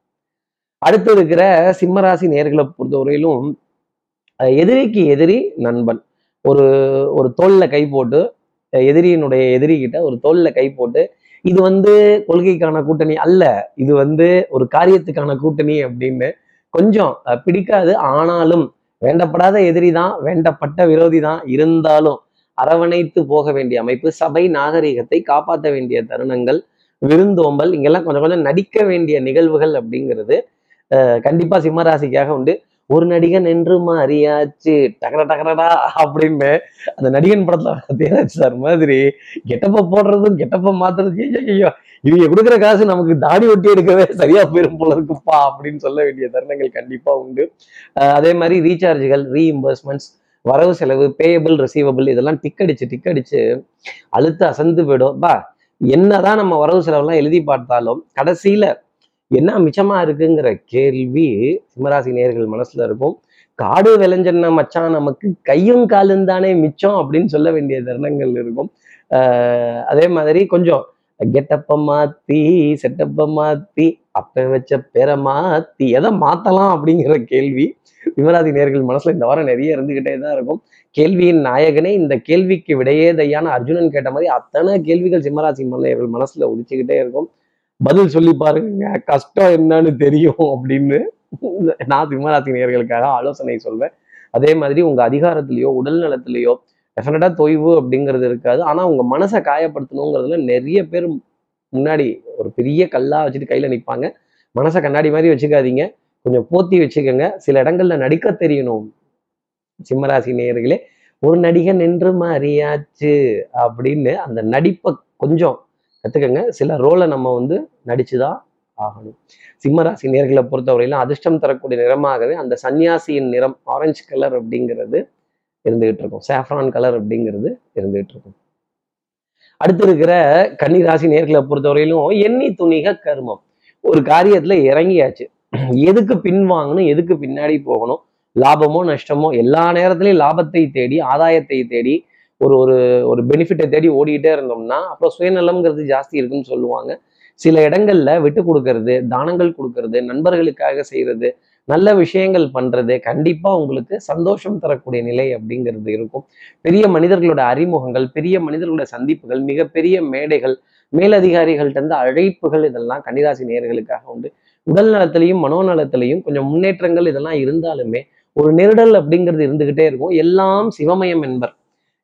அடுத்து இருக்கிற சிம்மராசி நேர்களை பொறுத்தவரையிலும் எதிரிக்கு எதிரி நண்பன். ஒரு ஒரு தோல்ல கை போட்டு எதிரியினுடைய எதிரி கிட்ட ஒரு தோல்ல கை போட்டு இது வந்து கொள்கைக்கான கூட்டணி அல்ல. இது வந்து ஒரு காரியத்துக்கான கூட்டணி அப்படின்னு கொஞ்சம் பிடிக்காது. ஆனாலும் வேண்டப்படாத எதிரி தான் வேண்டப்பட்ட விரோதி தான் இருந்தாலும் அரவணைத்து போக வேண்டிய அமைப்பு சபை நாகரிகத்தை காப்பாற்ற வேண்டிய தருணங்கள் விருந்தோம்பல் இங்கெல்லாம் கொஞ்சம் கொஞ்சம் நடிக்க வேண்டிய நிகழ்வுகள் அப்படிங்கிறது கண்டிப்பாக கண்டிப்பா சிம்மராசிக்காக உண்டு. ஒரு நடிகன் என்று மாறியாச்சு. டகர டகரடா அப்படின்னு அந்த நடிகன் படத்துல தேராஜ் சார் மாதிரி. கெட்டப்ப போடுறதும் கெட்டப்ப மாத்துறது ஐயோ இவங்க கொடுக்குற காசு நமக்கு தாடி ஒட்டி எடுக்கவே சரியா போயிரும் போல இருக்குப்பா அப்படின்னு சொல்ல வேண்டிய தருணங்கள் கண்டிப்பா உண்டு. அதே மாதிரி ரீசார்ஜுகள் ரீஇம்பர்ஸ்மெண்ட்ஸ் வரவு செலவு பேயபிள் ரிசீவபிள் இதெல்லாம் டிக் அடிச்சு டிக் அடிச்சு அழுத்து அசந்து போயிடும். பா என்னதான் நம்ம வரவு செலவுலாம் எழுதி பார்த்தாலும் கடைசியில என்ன மிச்சமா இருக்குங்கிற கேள்வி சிம்மராசி நேர்கள் மனசுல இருக்கும். காடு விளைஞ்சன்ன மச்சான் நமக்கு கையும் காலும் தானே மிச்சம் அப்படின்னு சொல்ல வேண்டிய தருணங்கள் இருக்கும். ஆஹ் அதே மாதிரி கொஞ்சம் கெட்டப்ப மாத்தி செட்டப்ப மாத்தி அப்ப வச்ச பேரை மாத்தி எதை மாத்தலாம் அப்படிங்கிற கேள்வி விமராதி நேர்கள் மனசுல இந்த வாரம் நிறைய இருந்துகிட்டே தான் இருக்கும். கேள்வியின் நாயகனே இந்த கேள்விக்கு விடையே தையான அர்ஜுனன் கேட்ட மாதிரி அத்தனை கேள்விகள் சிம்மராசி மன்னையர்கள் மனசுல உதிச்சுக்கிட்டே இருக்கும். பதில் சொல்லி பாருங்க. கஷ்டம் என்னன்னு தெரியும் அப்படின்னு நான் சிம்மராசி நேயர்களுக்காக ஆலோசனை சொல்வேன். அதே மாதிரி உங்க அதிகாரத்திலேயோ உடல் நலத்திலேயோ டெஃபினட்டா தொய்வு அப்படிங்கிறது இருக்காது. ஆனா உங்க மனசை காயப்படுத்தணுங்கிறதுல நிறைய பேர் முன்னாடி ஒரு பெரிய கல்லா வச்சுட்டு கையில நிற்பாங்க மனசை கண்ணாடி மாதிரி வச்சுக்காதீங்க. கொஞ்சம் போத்தி வச்சுக்கோங்க. சில இடங்கள்ல நடிக்க தெரியணும். சிம்மராசி நேயர்களே ஒரு நடிகன் நின்று மாறியாச்சு அப்படின்னு அந்த நடிப்பை கொஞ்சம் கற்றுக்கங்க சில ரோலை நம்ம வந்து நடிச்சுதான் ஆகணும். சிம்மராசி நேர்களை பொறுத்தவரையிலும் அதிர்ஷ்டம் தரக்கூடிய நிறமாகவே அந்த சன்னியாசியின் நிறம் ஆரஞ்சு கலர் அப்படிங்கிறது இருந்துகிட்டு இருக்கும். சாஃப்ரான் கலர் அப்படிங்கிறது இருந்துகிட்டு இருக்கும். அடுத்து இருக்கிற கன்னி ராசி நேர்களை பொறுத்தவரையிலும் எண்ணி துணிக கர்மம். ஒரு காரியத்துல இறங்கியாச்சு. எதுக்கு பின்வாங்கணும்? எதுக்கு பின்னாடி போகணும்? லாபமோ நஷ்டமோ எல்லா நேரத்திலையும் லாபத்தை தேடி ஆதாயத்தை தேடி ஒரு ஒரு ஒரு பெனிஃபிட்டை தேடி ஓடிக்கிட்டே இருந்தோம்னா அப்புறம் சுயநலம்ங்கிறது ஜாஸ்தி இருக்குன்னு சொல்லுவாங்க. சில இடங்கள்ல விட்டு கொடுக்கறது தானங்கள் கொடுக்கறது நண்பர்களுக்காக செய்யறது நல்ல விஷயங்கள் பண்றது கண்டிப்பா உங்களுக்கு சந்தோஷம் தரக்கூடிய நிலை அப்படிங்கிறது இருக்கும். பெரிய மனிதர்களோட அறிமுகங்கள் பெரிய மனிதர்களோட சந்திப்புகள் மிகப்பெரிய மேடைகள் மேலதிகாரிகள்ட்ட இருந்து அழைப்புகள் இதெல்லாம் கன்னிராசி நேர்களுக்காக உண்டு. உடல் நலத்திலையும் மனோநலத்திலையும் கொஞ்சம் முன்னேற்றங்கள் இதெல்லாம் இருந்தாலுமே ஒரு நெருடல் அப்படிங்கிறது இருந்துகிட்டே இருக்கும். எல்லாம் சிவமயம் என்பர்.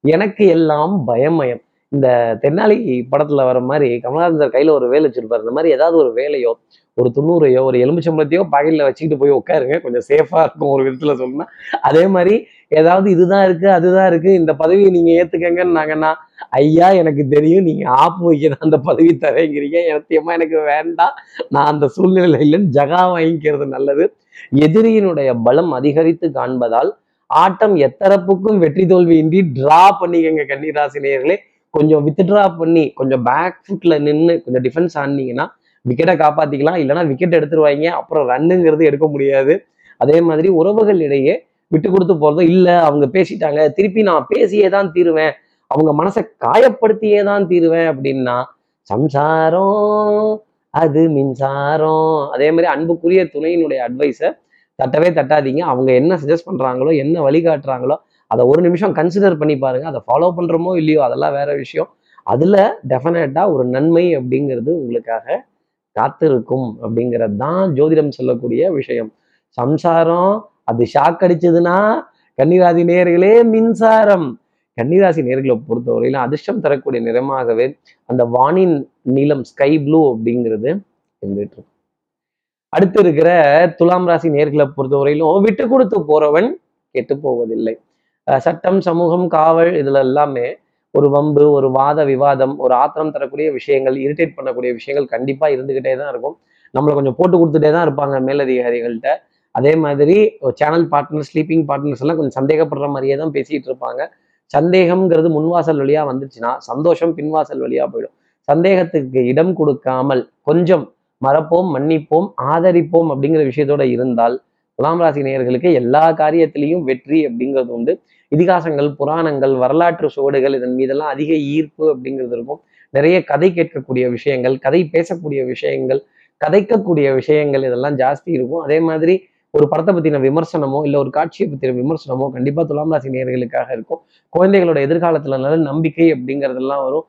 எனக்கு எல்லாம் பயமயம். இந்த தென்னாலி படத்துல வர மாதிரி கமலஹாசன் சார் கையில ஒரு வேலை வச்சிருப்பாரு. இந்த மாதிரி ஏதாவது ஒரு வேலையோ ஒரு துண்ணூறையோ ஒரு எலும்புச்சம்பளத்தையோ பகையில வச்சுக்கிட்டு போய் உட்காருங்க. கொஞ்சம் சேஃபா இருக்கும் ஒரு விதத்துல சொல்லணும்னா அதே மாதிரி ஏதாவது இதுதான் இருக்கு அதுதான் இருக்கு. இந்த பதவியை நீங்க ஏத்துக்கங்கன்னாங்கன்னா ஐயா எனக்கு தெரியும். நீங்க ஆப்பு வைக்கிற அந்த பதவி தரேங்கிறீங்க. சத்தியமா எனக்கு வேண்டாம். நான் அந்த சூழ்நிலையில இல்லைன்னு ஜகா வாங்கிக்கிறது நல்லது. எதிரியினுடைய பலம் அதிகரித்து காண்பதால் ஆட்டம் எத்தரப்புக்கும் வெற்றி தோல்வியின்றி டிரா பண்ணிக்கங்க கன்னிராசி நேயர்களே. கொஞ்சம் வித்ட்ரா பண்ணி கொஞ்சம் பேக் ஃபுட்ல நின்று கொஞ்சம் டிஃபென்ஸ் ஆனீங்கன்னா விக்கெட்டை காப்பாத்திக்கலாம். இல்லைன்னா விக்கெட் எடுத்துருவாங்க. அப்புறம் ரன்னுங்கிறது எடுக்க முடியாது. அதே மாதிரி உறவுகள் இடையே விட்டு கொடுத்து போறதும் இல்லை அவங்க பேசிட்டாங்க திருப்பி நான் பேசியே தான் தீருவேன். அவங்க மனசை காயப்படுத்தியே தான் தீருவேன் அப்படின்னா சம்சாரம் அது மின்சாரம். அதே மாதிரி அன்புக்குரிய துணையினுடைய அட்வைஸை தட்டவே தட்டாதீங்க. அவங்க என்ன சஜஸ்ட் பண்றாங்களோ என்ன வழிகாட்டுறாங்களோ அதை ஒரு நிமிஷம் கன்சிடர் பண்ணி பாருங்க. அதை ஃபாலோ பண்றோமோ இல்லையோ அதெல்லாம் வேற விஷயம். அதுல டெஃபினட்டா ஒரு நன்மை அப்படிங்கிறது உங்களுக்காக காத்திருக்கும் அப்படிங்கிறது தான் ஜோதிடம் சொல்லக்கூடிய விஷயம். சம்சாரம் அது ஷாக் அடிச்சதுன்னா கன்னிராசி நேர்களே மின்சாரம். கன்னிராசி நேர்களை பொறுத்தவரையில அதிர்ஷ்டம் தரக்கூடிய நிறமாகவே அந்த வானின் நீளம் ஸ்கை ப்ளூ அப்படிங்கிறது இருந்துட்டு இருக்கும் அடுத்து இருக்கிற துலாம் ராசி நேர்களை பொறுத்தவரையிலும் விட்டு கொடுத்து போறவன் கெட்டு போவதில்லை. சட்டம் சமூகம் காவல் இதுல எல்லாமே ஒரு வம்பு ஒரு வாத விவாதம் ஒரு ஆத்திரம் தரக்கூடிய விஷயங்கள் இரிட்டேட் பண்ணக்கூடிய விஷயங்கள் கண்டிப்பா இருந்துகிட்டே தான் இருக்கும். நம்மளை கொஞ்சம் போட்டு கொடுத்துட்டே தான் இருப்பாங்க மேலதிகாரிகள்கிட்ட. அதே மாதிரி சேனல் பார்ட்னர் ஸ்லீப்பிங் பார்ட்னர்ஸ் எல்லாம் கொஞ்சம் சந்தேகப்படுற மாதிரியே தான் பேசிட்டு இருப்பாங்க. சந்தேகம்ங்கிறது முன்வாசல் வழியா வந்துச்சுன்னா சந்தோஷம் பின்வாசல் வழியா போயிடும். சந்தேகத்துக்கு இடம் கொடுக்காமல் கொஞ்சம் மறப்போம் மன்னிப்போம் ஆதரிப்போம் அப்படிங்கிற விஷயத்தோட இருந்தால் துலாம் ராசி நேயர்களுக்கு எல்லா காரியத்திலையும் வெற்றி அப்படிங்கிறது உண்டு. இதிகாசங்கள் புராணங்கள் வரலாற்று சுவடுகள் இதன் மீதெல்லாம் அதிக ஈர்ப்பு அப்படிங்கிறது இருக்கும். நிறைய கதை கேட்கக்கூடிய விஷயங்கள் கதை பேசக்கூடிய விஷயங்கள் கதைக்கக்கூடிய விஷயங்கள் இதெல்லாம் ஜாஸ்தி இருக்கும். அதே மாதிரி ஒரு படத்தை பத்தின விமர்சனமோ இல்லை ஒரு காட்சியை பத்தின விமர்சனமோ கண்டிப்பா துலாம் ராசி நேயர்களுக்காக இருக்கும். குழந்தைகளோட எதிர்காலத்துல நல்ல நம்பிக்கை அப்படிங்கிறதெல்லாம் வரும்.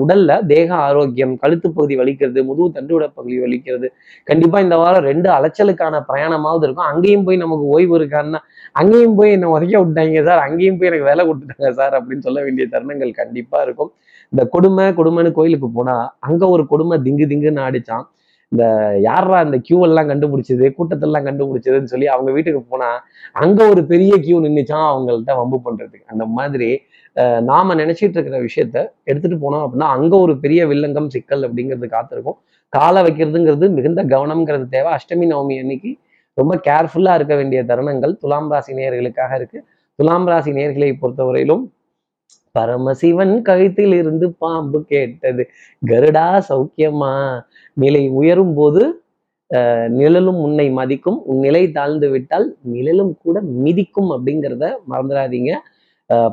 உடல்ல தேக ஆரோக்கியம் கழுத்து பகுதி வலிக்கிறது முதுகு தண்டுவிட பகுதி வலிக்கிறது. கண்டிப்பா இந்த வாரம் ரெண்டு அலைச்சலுக்கான பிரயாணமாவது இருக்கும். அங்கேயும் போய் நமக்கு ஓய்வு இருக்கான்னா அங்கேயும் போய் என்ன உதைக்க விட்டாங்க சார். அங்கேயும் போய் எனக்கு வேலை கொடுத்துட்டாங்க சார் அப்படின்னு சொல்ல வேண்டிய தருணங்கள் கண்டிப்பா இருக்கும். இந்த கொடுமை கொடுமைன்னு கோயிலுக்கு போனா அங்க ஒரு கொடுமை திங்கு திங்குன்னு ஆடிச்சான். இந்த யாரா இந்த கியூ எல்லாம் கண்டுபிடிச்சது கூட்டத்தெல்லாம் கண்டுபிடிச்சதுன்னு சொல்லி அவங்க வீட்டுக்கு போனா அங்க ஒரு பெரிய கியூ நின்றுச்சான் அவங்கள்ட்ட வம்பு பண்றதுக்கு. அந்த மாதிரி நாம நினைச்சிட்டு இருக்கிற விஷயத்த எடுத்துட்டு போனோம் அப்படின்னா அங்க ஒரு பெரிய வில்லங்கம் சிக்கல் அப்படிங்கிறது காத்திருக்கும். காலை வைக்கிறதுங்கிறது மிகுந்த கவனம்ங்கிறது தேவை. அஷ்டமி நவமி அன்னைக்கு ரொம்ப கேர்ஃபுல்லா இருக்க வேண்டிய தருணங்கள் துலாம் ராசி நேயர்களுக்காக இருக்கு. துலாம் ராசி நேர்களை பொறுத்தவரையிலும் பரமசிவன் கழுத்தில் இருந்து பாம்பு கேட்டது. கருடா சௌக்கியமா? நிலை உயரும் போது நிழலும் உன்னை மதிக்கும். உன் நிலை தாழ்ந்து விட்டால் நிழலும் கூட மிதிக்கும் அப்படிங்கிறத மறந்துடாதீங்க.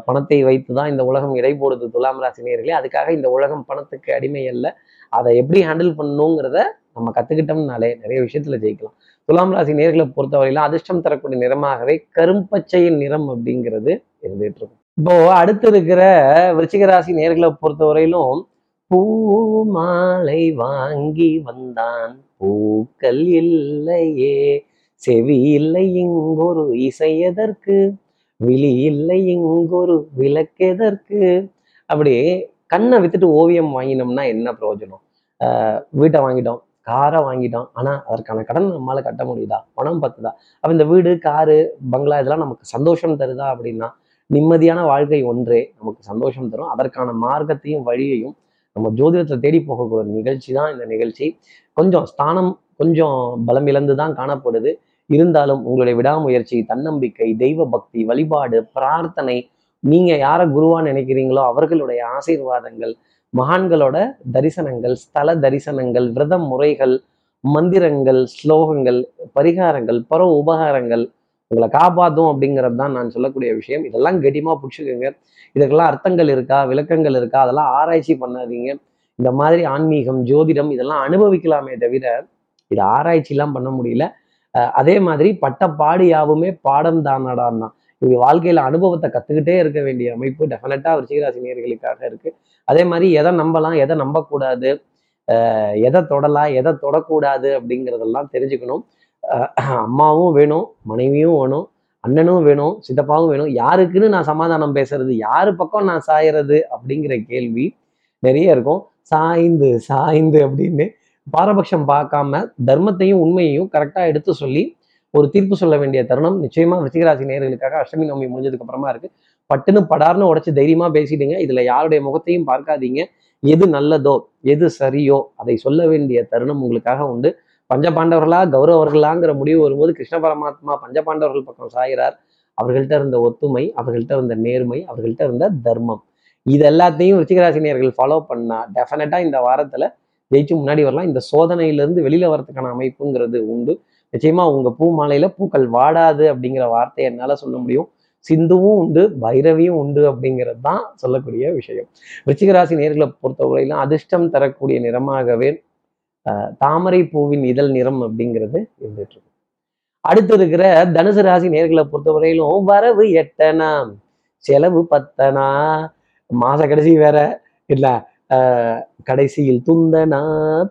பணத்தை வைத்து தான் இந்த உலகம் இடை போடுது துலாம் ராசினியர்களே அதுக்காக இந்த உலகம் பணத்துக்கு அடிமை அல்ல. அதை எப்படி ஹேண்டில் பண்ணணுங்கிறத நம்ம கத்துக்கிட்டோம்னாலே நிறைய விஷயத்துல ஜெயிக்கலாம். துலாம் ராசி நேர்களை பொறுத்தவரையில அதிர்ஷ்டம் தரக்கூடிய நிறமாகவே கரும்பச்சையின் நிறம் அப்படிங்கிறது இருந்துட்டு இருக்கும். இப்போ அடுத்து இருக்கிற விருச்சிக ராசி நேர்களை பொறுத்தவரையிலும் பூ மாலை வாங்கி வந்தான். பூக்கள் இல்லையே. செவி இல்லை இங்கொரு இசை எதற்கு? விழி இல்லை இங்கொரு விளக்கெதற்கு? அப்படி கண்ணை வித்துட்டு ஓவியம் வாங்கினோம்னா என்ன பிரயோஜனம்? ஆஹ் வீட்டை வாங்கிட்டோம் காரை வாங்கிட்டோம். ஆனா அதற்கான கடன் நம்மளால கட்ட முடியுதா? பணம் பத்துதா? அப்போ இந்த வீடு காரு பங்களா இதெல்லாம் நமக்கு சந்தோஷம் தருதா அப்படின்னா நிம்மதியான வாழ்க்கை ஒன்றே நமக்கு சந்தோஷம் தரும். அதற்கான மார்க்கத்தையும் வழியையும் நம்ம ஜோதிடத்தை தேடி போகக்கூடிய நிகழ்ச்சி தான் இந்த நிகழ்ச்சி. கொஞ்சம் ஸ்தானம் கொஞ்சம் பலம் இழந்து தான் காணப்படுது. இருந்தாலும் உங்களுடைய விடாமுயற்சி தன்னம்பிக்கை தெய்வ பக்தி வழிபாடு பிரார்த்தனை நீங்க யார குருவா நினைக்கிறீங்களோ அவர்களுடைய ஆசீர்வாதங்கள் மகான்களோட தரிசனங்கள் ஸ்தல தரிசனங்கள் விரத முறைகள் மந்திரங்கள் ஸ்லோகங்கள் பரிகாரங்கள் பர உபகாரங்கள் உங்களை காப்பாற்றும் அப்படிங்கிறது தான் நான் சொல்லக்கூடிய விஷயம். இதெல்லாம் கெட்டியமாக பிடிச்சிக்கோங்க. இதுக்கெல்லாம் அர்த்தங்கள் இருக்கா விளக்கங்கள் இருக்கா அதெல்லாம் ஆராய்ச்சி பண்ணாதீங்க. இந்த மாதிரி ஆன்மீகம் ஜோதிடம் இதெல்லாம் அனுபவிக்கலாமே தவிர இது ஆராய்ச்சிலாம் பண்ண முடியல. அதே மாதிரி பட்ட பாடு யாவுமே பாடம் தானடான்னா. இவங்க வாழ்க்கையில அனுபவத்தை கத்துக்கிட்டே இருக்க வேண்டிய அமைப்பு டெஃபினட்டா விருச்சிகராசி நேர்களுக்காக இருக்கு. அதே மாதிரி எதை நம்பலாம் எதை நம்பக்கூடாது எதை தொடலாம் எதை தொடக்கூடாது அப்படிங்கிறதெல்லாம் தெரிஞ்சுக்கணும். அம்மாவும் வேணும் மனைவியும் வேணும் அண்ணனும் வேணும் சித்தப்பாவும் வேணும். யாருக்குன்னு நான் சமாதானம் பேசுறது யாரு பக்கம் நான் சாயறது அப்படிங்கிற கேள்வி நிறைய இருக்கும். சாய்ந்து சாய்ந்து அப்படின்னு பாரபட்சம் பார்க்காம தர்மத்தையும் உண்மையையும் கரெக்டாக எடுத்து சொல்லி ஒரு தீர்ப்பு சொல்ல வேண்டிய தருணம். நிச்சயமா ரிச்சிகராசி நேர்களுக்காக அஷ்டமி நவமி முடிஞ்சதுக்கு அப்புறமா இருக்கு. பட்டுன்னு படார்னு உடச்சி தைரியமா பேசிடுங்க இதுல யாருடைய முகத்தையும் பார்க்காதீங்க. எது நல்லதோ எது சரியோ அதை சொல்ல வேண்டிய தருணம் உங்களுக்காக உண்டு. பஞ்ச பாண்டவர்களா கௌரவர்களாங்கிற முடிவு வரும்போது கிருஷ்ண பரமாத்மா பஞ்சபாண்டவர்கள் பக்கம் சாகிறார் அவர்கள்ட்ட இருந்த ஒத்துமை அவர்கள்ட்ட இருந்த நேர்மை அவர்கள்ட்ட இருந்த தர்மம். இது எல்லாத்தையும் ரிச்சிகராசி நேர்கள் ஃபாலோ பண்ணா டெஃபினட்டா இந்த வாரத்துல ஜெயிச்சு முன்னாடி வரலாம். இந்த சோதனையிலிருந்து வெளியில வரதுக்கான அமைப்புங்கிறது உண்டு. நிச்சயமா உங்க பூ மாலையில பூக்கள் வாடாது அப்படிங்கிற வார்த்தையை என்னால சொல்ல முடியும். சிந்துவும் உண்டு பைரவியும் உண்டு அப்படிங்கிறது தான் சொல்லக்கூடிய விஷயம். ரிச்சிகராசி நேர்களை பொறுத்தவரையிலும் அதிர்ஷ்டம் தரக்கூடிய நிறமாகவே அஹ், தாமரை பூவின் இதழ் நிறம் அப்படிங்கிறது இருந்துட்டு இருக்கு. அடுத்து இருக்கிற தனுசு ராசி நேர்களை பொறுத்தவரையிலும் வரவு எட்டனா செலவு பத்தனா மாச கடைசி வேற இல்ல கடைசியில் துந்தனா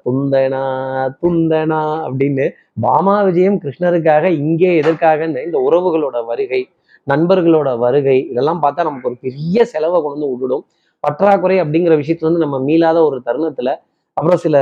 துந்தனா துந்தனா அப்படின்னு பாமா விஜயம் கிருஷ்ணருக்காக இங்கே எதற்காகன்னு இந்த உறவுகளோட வருகை நண்பர்களோட வருகை இதெல்லாம் பார்த்தா நமக்கு ஒரு பெரிய செலவை கொண்டு வந்து விட்டுடும். பற்றாக்குறை அப்படிங்கிற விஷயத்துல வந்து நம்ம மீளாத ஒரு தருணத்துல அப்புறம் சில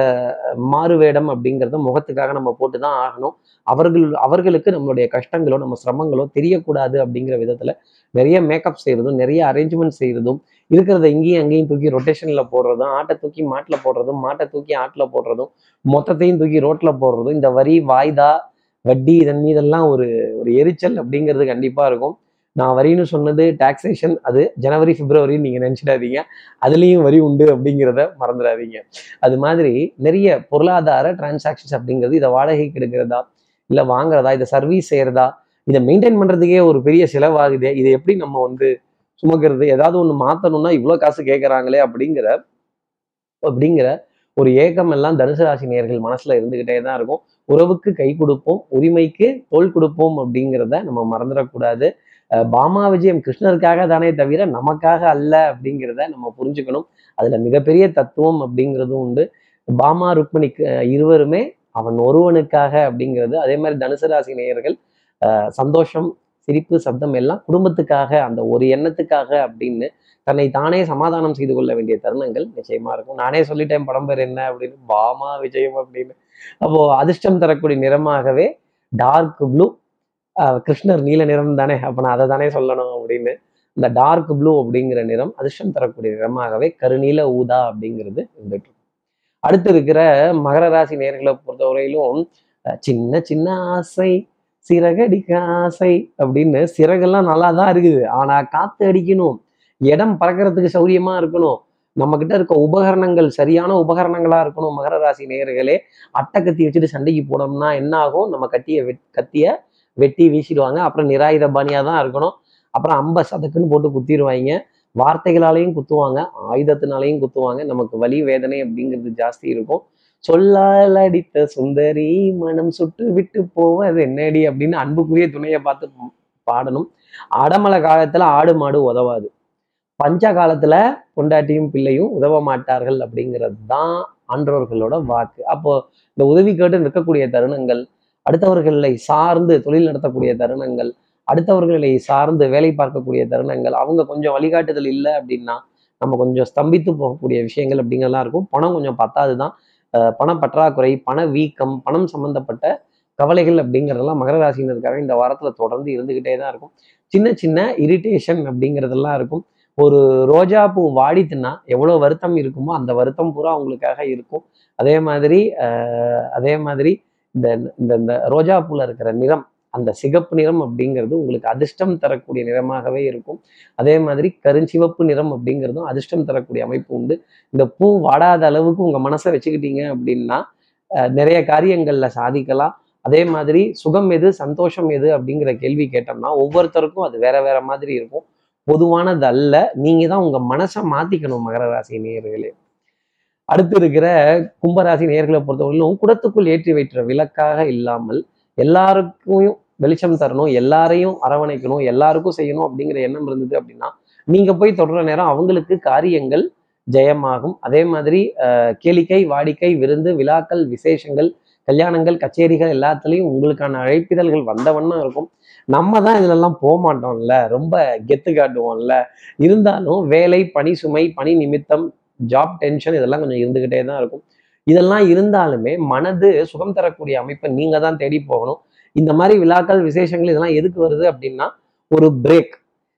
மாறுவேடம் அப்படிங்கிறத முகத்துக்காக நம்ம போட்டு தான் ஆகணும். அவர்கள் அவர்களுக்கு நம்மளுடைய கஷ்டங்களோ நம்ம சிரமங்களோ தெரியக்கூடாது அப்படிங்கிற விதத்தில் நிறைய மேக்கப் செய்கிறதும் நிறைய அரேஞ்ச்மெண்ட் செய்கிறதும் இருக்கிறத இங்கேயும் அங்கேயும் தூக்கி ரொட்டேஷனில் போடுறதும் ஆட்டை தூக்கி மாட்டில் போடுறதும் மாட்டை தூக்கி ஆட்டில் போடுறதும் மொத்தத்தையும் தூக்கி ரோட்டில் போடுறதும் இந்த வரி வாய்தா வட்டி இதன் மீதெல்லாம் ஒரு ஒரு எரிச்சல் அப்படிங்கிறது கண்டிப்பாக இருக்கும். நான் வரின்னு சொன்னது டாக்ஸேஷன் அது ஜனவரி பிப்ரவரின்னு நீங்க நினைச்சிடாதீங்க. அதுலேயும் வரி உண்டு அப்படிங்கிறத மறந்துடாதீங்க. அது மாதிரி நிறைய பொருளாதார டிரான்சாக்ஷன்ஸ் அப்படிங்கிறது இதை வாடகைக்கு எடுக்கிறதா இல்லை வாங்குறதா இதை சர்வீஸ் செய்யறதா இதை மெயின்டைன் பண்றதுக்கே ஒரு பெரிய செலவாகுது இதை எப்படி நம்ம வந்து சுமக்கிறது ஏதாவது ஒன்று மாற்றணும்னா இவ்வளோ காசு கேட்குறாங்களே அப்படிங்கிற அப்படிங்கிற ஒரு ஏக்கம் எல்லாம் தனுசு ராசி நேர்கள் மனசுல இருந்துகிட்டே தான் இருக்கும். உறவுக்கு கை கொடுப்போம் உரிமைக்கு தோல் கொடுப்போம் அப்படிங்கிறத நம்ம மறந்துடக்கூடாது. பாமா விஜயம் கிருஷ்ணருக்காக தானே தவிர நமக்காக அல்ல அப்படிங்கிறத நம்ம புரிஞ்சுக்கணும். அதுல மிகப்பெரிய தத்துவம் அப்படிங்கிறதும் உண்டு. பாமா ருக்மணிக்கு இருவருமே அவன் ஒருவனுக்காக அப்படிங்கிறது அதே மாதிரி தனுசு ராசி நேயர்கள் சந்தோஷம் சிரிப்பு சப்தம் எல்லாம் குடும்பத்துக்காக அந்த ஒரு எண்ணத்துக்காக அப்படின்னு தன்னை தானே சமாதானம் செய்து கொள்ள வேண்டிய தருணங்கள் நிச்சயமா இருக்கும். நானே சொல்லிட்டேன் படம் பேர் என்ன அப்படின்னு பாமா விஜயம் அப்படின்னு. அப்போ அதிர்ஷ்டம் தரக்கூடிய நிறமாகவே டார்க் ப்ளூ கிருஷ்ணர் நீல நிறம் தானே? அப்ப நான் அதை தானே சொல்லணும் அப்படின்னு. இந்த டார்க் ப்ளூ அப்படிங்கிற நிறம் அதிர்ஷ்டம் தரக்கூடிய நிறமாகவே கருநீல ஊதா அப்படிங்கிறது இருந்துட்டு அடுத்து இருக்கிற மகர ராசி நேர்களை பொறுத்தவரையிலும் சின்ன சின்ன ஆசை சிறகடிக்க ஆசை அப்படின்னு சிறகெல்லாம் நல்லா தான் இருக்குது. ஆனா காத்து அடிக்கணும் இடம் பறக்கிறதுக்கு சௌரியமா இருக்கணும் நம்ம கிட்ட இருக்க உபகரணங்கள் சரியான உபகரணங்களா இருக்கணும் மகர ராசி நேர்களே அட்டை கத்தி வச்சுட்டு சண்டைக்கு போனோம்னா என்ன ஆகும்? நம்ம கத்திய வெட் கத்திய வெட்டி வீசிடுவாங்க. அப்புறம் நிராயுத பாணியாக தான் இருக்கணும். அப்புறம் அம்ப சதக்குன்னு போட்டு குத்திடுவாங்க வார்த்தைகளாலையும் குத்துவாங்க. ஆயுதத்தினாலையும் குத்துவாங்க. நமக்கு வலி வேதனை அப்படிங்கிறது ஜாஸ்தி இருக்கும். சொல்லால் அடித்த சுந்தரி மனம் சுட்டு விட்டு போவது என்னடி அப்படின்னு அன்புக்குரிய துணையை பார்த்து பாடணும். அடமலை காலத்துல ஆடு மாடு உதவாது. பஞ்ச காலத்துல பொண்டாட்டியும் பிள்ளையும் உதவ மாட்டார்கள் அப்படிங்கிறது தான் ஆன்றோர்களோட வாக்கு. அப்போ இந்த உதவி கேட்டு நிற்கக்கூடிய தருணங்கள் அடுத்தவர்களை சார்ந்து தொழில் நடத்தக்கூடிய தருணங்கள் அடுத்தவர்களை சார்ந்து வேலை பார்க்கக்கூடிய தருணங்கள் அவங்க கொஞ்சம் வழிகாட்டுதல் இல்லை அப்படின்னா நம்ம கொஞ்சம் ஸ்தம்பித்து போகக்கூடிய விஷயங்கள் அப்படிங்கிறலாம் இருக்கும். பணம் கொஞ்சம் பத்தாது தான் பண பற்றாக்குறை பண வீக்கம் பணம் சம்பந்தப்பட்ட கவலைகள் அப்படிங்கிறதெல்லாம் மகர ராசினருக்காக இந்த வாரத்தில் தொடர்ந்து இருந்துக்கிட்டே தான் இருக்கும். சின்ன சின்ன இரிட்டேஷன் அப்படிங்கிறதெல்லாம் இருக்கும். ஒரு ரோஜா பூ வாடித்துன்னா எவ்வளோ வருத்தம் இருக்குமோ அந்த வருத்தம் பூரா அவங்களுக்காக இருக்கும். அதே மாதிரி அதே மாதிரி இந்த இந்த இந்த ரோஜா பூல இருக்கிற நிறம் அந்த சிகப்பு நிறம் அப்படிங்கிறது உங்களுக்கு அதிர்ஷ்டம் தரக்கூடிய நிறமாகவே இருக்கும். அதே மாதிரி கருஞ்சிவப்பு நிறம் அப்படிங்கிறதும் அதிர்ஷ்டம் தரக்கூடிய அமைப்பு உண்டு. இந்த பூ வாடாத அளவுக்கு உங்க மனசை வச்சுக்கிட்டீங்க அப்படின்னா நிறைய காரியங்கள்ல சாதிக்கலாம். அதே மாதிரி சுகம் எது சந்தோஷம் எது அப்படிங்கிற கேள்வி கேட்டோம்னா ஒவ்வொருத்தருக்கும் அது வேற வேற மாதிரி இருக்கும். பொதுவானது அல்ல நீங்க தான் உங்க மனசை மாத்திக்கணும் மகர ராசி நேர்களே அடுத்து இருக்கிற கும்பராசி நேர்களை பொறுத்தவரையிலும் குடத்துக்குள் ஏற்றி வைக்கிற விளக்காக இல்லாமல் எல்லாருக்கும் வெளிச்சம் தரணும் எல்லாரையும் அரவணைக்கணும் எல்லாருக்கும் செய்யணும் அப்படிங்கிற எண்ணம் இருந்தது அப்படின்னா நீங்க போய் தொடர நேரம் அவங்களுக்கு காரியங்கள் ஜெயமாகும். அதே மாதிரி கேளிக்கை வாடிக்கை விருந்து விழாக்கள் விசேஷங்கள் கல்யாணங்கள் கச்சேரிகள் எல்லாத்துலேயும் உங்களுக்கான அழைப்பிதழ்கள் வந்த வண்ணம் இருக்கும். நம்ம தான் இதுலெல்லாம் போக மாட்டோம்ல ரொம்ப கெத்து காட்டுவோம்ல. இருந்தாலும் வேலை பணி சுமை பணி நிமித்தம் ஜாப் டென்ஷன் இதெல்லாம் கொஞ்சம் இருந்துக்கிட்டே தான் இருக்கும். இதெல்லாம் இருந்தாலுமே மனது சுகம் தரக்கூடிய அமைப்பை நீங்க தான் தேடி போகணும். இந்த மாதிரி விழாக்கள் விசேஷங்கள் இதெல்லாம் எதுக்கு வருது அப்படின்னா ஒரு பிரேக்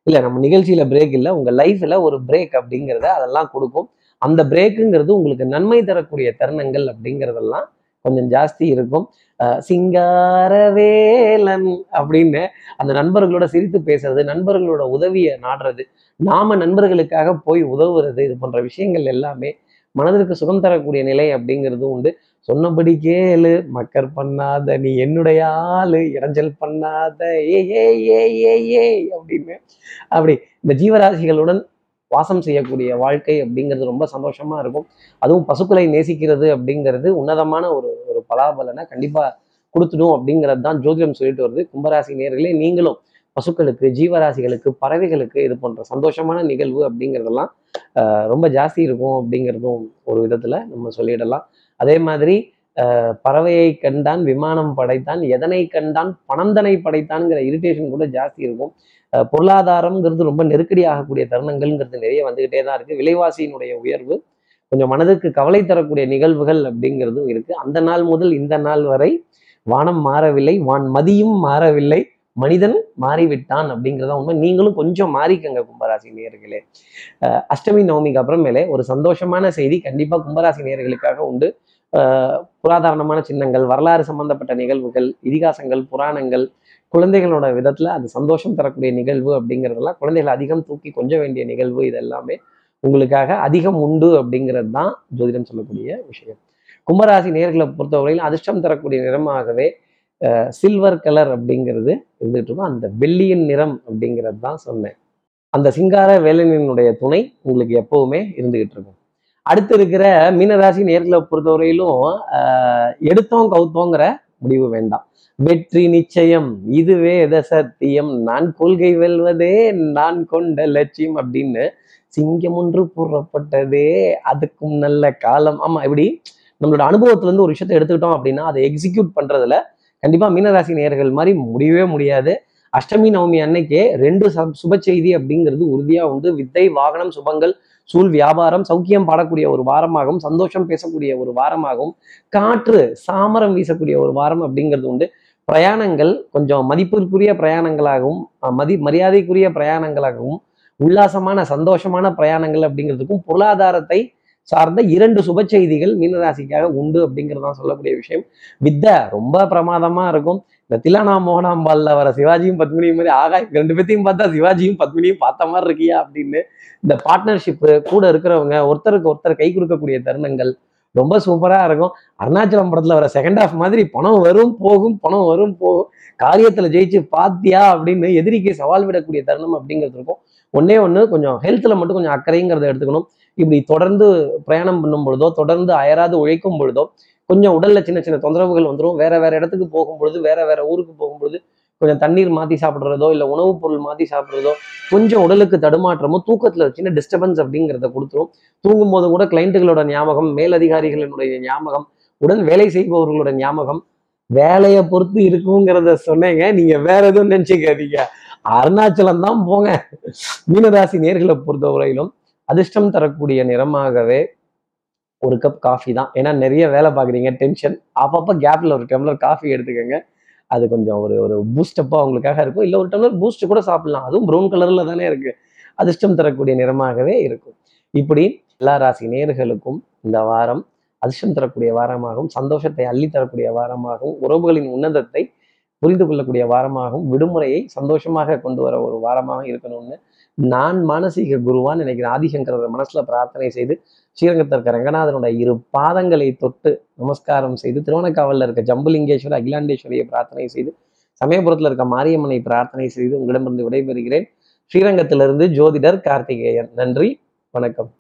இல்லை நம்ம நிகழ்ச்சியில பிரேக் இல்லை உங்க லைஃப்ல ஒரு பிரேக் அப்படிங்கிறத அதெல்லாம் கொடுக்கும். அந்த பிரேக்குங்கிறது உங்களுக்கு நன்மை தரக்கூடிய தருணங்கள் அப்படிங்கிறதெல்லாம் கொஞ்சம் ஜாஸ்தி இருக்கும். சிங்காரவேலன் அப்படின்னு அந்த நண்பர்களோட சிரித்து பேசுறது நண்பர்களோட உதவியை நாடுறது நாம நண்பர்களுக்காக போய் உதவுறது இது போன்ற விஷயங்கள் எல்லாமே மனதிற்கு சுகம் தரக்கூடிய நிலை அப்படிங்கிறதும் உண்டு. சொன்னபடி கேளு மக்கர் பண்ணாத நீ என்னுடைய ஆளு இடைஞ்சல் பண்ணாத ஏ ஏ ஏ ஏ ஏ அப்படின்னு. அப்படி இந்த ஜீவராசிகளுடன் வாசம் செய்யக்கூடிய வாழ்க்கை அப்படிங்கிறது ரொம்ப சந்தோஷமா இருக்கும். அதுவும் பசுக்களை நேசிக்கிறது அப்படிங்கிறது உன்னதமான ஒரு ஒரு பலாபலனை கண்டிப்பா கொடுத்துடும் அப்படிங்கிறது தான் ஜோதிடம் சொல்லிட்டு வருது. கும்பராசி நேர்களே நீங்களும் பசுக்களுக்கு ஜீவராசிகளுக்கு பறவைகளுக்கு இது போன்ற சந்தோஷமான நிகழ்வு அப்படிங்கிறதெல்லாம் ரொம்ப ஜாஸ்தி இருக்கும் அப்படிங்கிறதும் ஒரு விதத்துல நம்ம சொல்லிடலாம். அதே மாதிரி பறவையை கண்டான் விமானம் படைத்தான் எதனை கண்டான் பணந்தனை படைத்தான்ங்கிற இரிட்டேஷன் கூட ஜாஸ்தி இருக்கும். பொருளாதாரம்ங்கிறது ரொம்ப நெருக்கடி ஆகக்கூடிய தருணங்கள்ங்கிறது நிறைய வந்துகிட்டே தான் இருக்கு. விலைவாசியினுடைய உயர்வு கொஞ்சம் மனதுக்கு கவலை தரக்கூடிய நிகழ்வுகள் அப்படிங்கிறதும் இருக்கு. அந்த நாள் முதல் இந்த நாள் வரை வானம் மாறவில்லை வான் மதியும் மாறவில்லை மனிதன் மாறிவிட்டான் அப்படிங்கிறத உண்மை. நீங்களும் கொஞ்சம் மாறிக்கங்க கும்பராசி நேயர்களே. அஷ்டமி நவமிக்கு அப்புறமேலே ஒரு சந்தோஷமான செய்தி கண்டிப்பா கும்பராசி நேர்களுக்காக உண்டு. புராதாரணமான சின்னங்கள் வரலாறு சம்பந்தப்பட்ட நிகழ்வுகள் இதிகாசங்கள் புராணங்கள் குழந்தைகளோட விதத்துல அது சந்தோஷம் தரக்கூடிய நிகழ்வு அப்படிங்கிறதெல்லாம் குழந்தைகள் அதிகம் தூக்கி கொஞ்ச வேண்டிய நிகழ்வு இது எல்லாமே உங்களுக்காக அதிகம் உண்டு அப்படிங்கிறது தான் ஜோதிடம் சொல்லக்கூடிய விஷயம். கும்பராசி நேர்களை பொறுத்தவரையில் அதிர்ஷ்டம் தரக்கூடிய நிறமாகவே சில்வர் கலர் அப்படிங்கிறது இருந்துகிட்டு இருக்கும். அந்த வெள்ளியின் நிறம் அப்படிங்கிறது தான் சொன்னேன். அந்த சிங்கார வேலனினுடைய துணை உங்களுக்கு எப்பவுமே இருந்துகிட்டு இருக்கும். அடுத்து இருக்கிற மீனராசி நேர்களை பொறுத்தவரையிலும் ஆஹ் எடுத்தோம் கவுத்தோங்கிற முடிவு வேண்டாம். வெற்றி நிச்சயம். இதுவே எத சத்தியம்? நான் கொள்கை வெல்வதே நான் கொண்ட லட்சியம் அப்படின்னு சிங்கம் ஒன்று கூறப்பட்டதே அதுக்கும் நல்ல காலம். ஆமா இப்படி நம்மளோட அனுபவத்துல இருந்து ஒரு விஷயத்தை எடுத்துக்கிட்டோம் அப்படின்னா அதை எக்ஸிக்யூட் பண்றதுல கண்டிப்பா மீனராசி நேர்கள் மாதிரி முடியவே முடியாது. அஷ்டமி நவமி அன்னைக்கே ரெண்டு சுப செய்தி அப்படிங்கிறது உறுதியா உண்டு. வித்தை வாகனம் சுபங்கள் சூழ் வியாபாரம் சௌக்கியம் பாடக்கூடிய ஒரு வாரமாகவும் சந்தோஷம் பேசக்கூடிய ஒரு வாரமாகவும் காற்று சாமரம் வீசக்கூடிய ஒரு வாரம் அப்படிங்கிறது உண்டு. பிரயாணங்கள் கொஞ்சம் மதிப்பிற்குரிய பிரயாணங்களாகவும் மதி மரியாதைக்குரிய பிரயாணங்களாகவும் உல்லாசமான சந்தோஷமான பிரயாணங்கள் அப்படிங்கிறதுக்கும் பொருளாதாரத்தை சார்ந்த இரண்டு சுப செய்திகள் மீனராசிக்காக உண்டு அப்படிங்கிறது தான் சொல்லக்கூடிய விஷயம். வித்தை ரொம்ப பிரமாதமாக இருக்கும். இந்த தில்லானா மோகனாம்பால்ல வர சிவாஜியும் பத்மினியும் மாதிரி ஆகா ரெண்டு பேத்தையும் பார்த்தா சிவாஜியும் பத்மினியும் பார்த்த மாதிரி இருக்கியா அப்படின்னு இந்த பார்ட்னர்ஷிப்பு கூட இருக்கிறவங்க ஒருத்தருக்கு ஒருத்தர் கை கொடுக்கக்கூடிய தருணங்கள் ரொம்ப சூப்பராக இருக்கும். அருணாச்சலம் படத்தில் வர செகண்ட் ஹாஃப் மாதிரி பணம் வரும் போகும் பணம் வரும் போகும். காரியத்துல ஜெயிச்சு பாத்தியா அப்படின்னு எதிரிக்கு சவால் விடக்கூடிய தருணம் அப்படிங்கிறது இருக்கும். ஒன்னே ஒன்று கொஞ்சம் ஹெல்த்ல மட்டும் கொஞ்சம் அக்கறைங்கிறத எடுத்துக்கணும். இப்படி தொடர்ந்து பிரயாணம் பண்ணும் பொழுதோ தொடர்ந்து அயராது உழைக்கும் பொழுதோ கொஞ்சம் உடல்ல சின்ன சின்ன தொந்தரவுகள் வந்துடும் வேற வேற இடத்துக்கு போகும்பொழுது வேற வேற ஊருக்கு போகும்பொழுது கொஞ்சம் தண்ணீர் மாத்தி சாப்பிடுறதோ இல்லை உணவுப் பொருள் மாத்தி சாப்பிடுறதோ கொஞ்சம் உடலுக்கு தடுமாற்றமோ தூக்கத்துல சின்ன டிஸ்டர்பன்ஸ் அப்படிங்கிறத கொடுத்துரும். தூங்கும் போது கூட கிளைண்ட்டுகளோட ஞாபகம் மேலதிகாரிகளினுடைய ஞாபகம் உடன் வேலை செய்பவர்களோட ஞாபகம் வேலையை பொறுத்து இருக்குங்கிறத சொன்னேங்க. நீங்க வேற எதுவும் நினைச்சுக்காதீங்க. அருணாச்சலம் தான் போங்க. மீனராசி நேர்களை பொறுத்தவரையிலும் அதிர்ஷ்டம் தரக்கூடிய நிறமாகவே ஒரு கப் காஃபி தான். ஏன்னா நிறைய வேலை பார்க்குறீங்க டென்ஷன் அப்பப்போ கேப்பில் ஒரு டம்ளர் காஃபி எடுத்துக்கோங்க. அது கொஞ்சம் ஒரு ஒரு பூஸ்டப்பாக உங்களுக்காக இருக்கும். இல்லை ஒரு டம்ளர் பூஸ்ட் கூட சாப்பிடலாம். அதுவும் ப்ரௌன் கலர்ல தானே இருக்கு. அதிர்ஷ்டம் தரக்கூடிய நிறமாகவே இருக்கும். இப்படி எல்லா ராசி நேர்களுக்கும் இந்த வாரம் அதிர்ஷ்டம் தரக்கூடிய வாரமாகவும் சந்தோஷத்தை அள்ளி தரக்கூடிய வாரமாகவும் உறவுகளின் உன்னதத்தை புரிந்து கொள்ளக்கூடிய வாரமாகவும் விடுமுறையை சந்தோஷமாக கொண்டு வர ஒரு வாரமாக இருக்கணும்னு நான் மானசீக குருவான்னு நினைக்கிறேன். ஆதிசங்கரர் மனசுல பிரார்த்தனை செய்து ஸ்ரீரங்கத்தில் இருக்க ரங்கநாதனுடைய இரு பாதங்களை தொட்டு நமஸ்காரம் செய்து திருவண்ணக்காவலில் இருக்க ஜம்புலிங்கேஸ்வரர் அகிலாண்டேஸ்வரியை பிரார்த்தனை செய்து சமயபுரத்தில் இருக்க மாரியம்மனை பிரார்த்தனை செய்து உங்களிடமிருந்து விடைபெறுகிறேன். ஸ்ரீரங்கத்திலிருந்து ஜோதிடர் கார்த்திகேயன். நன்றி. வணக்கம்.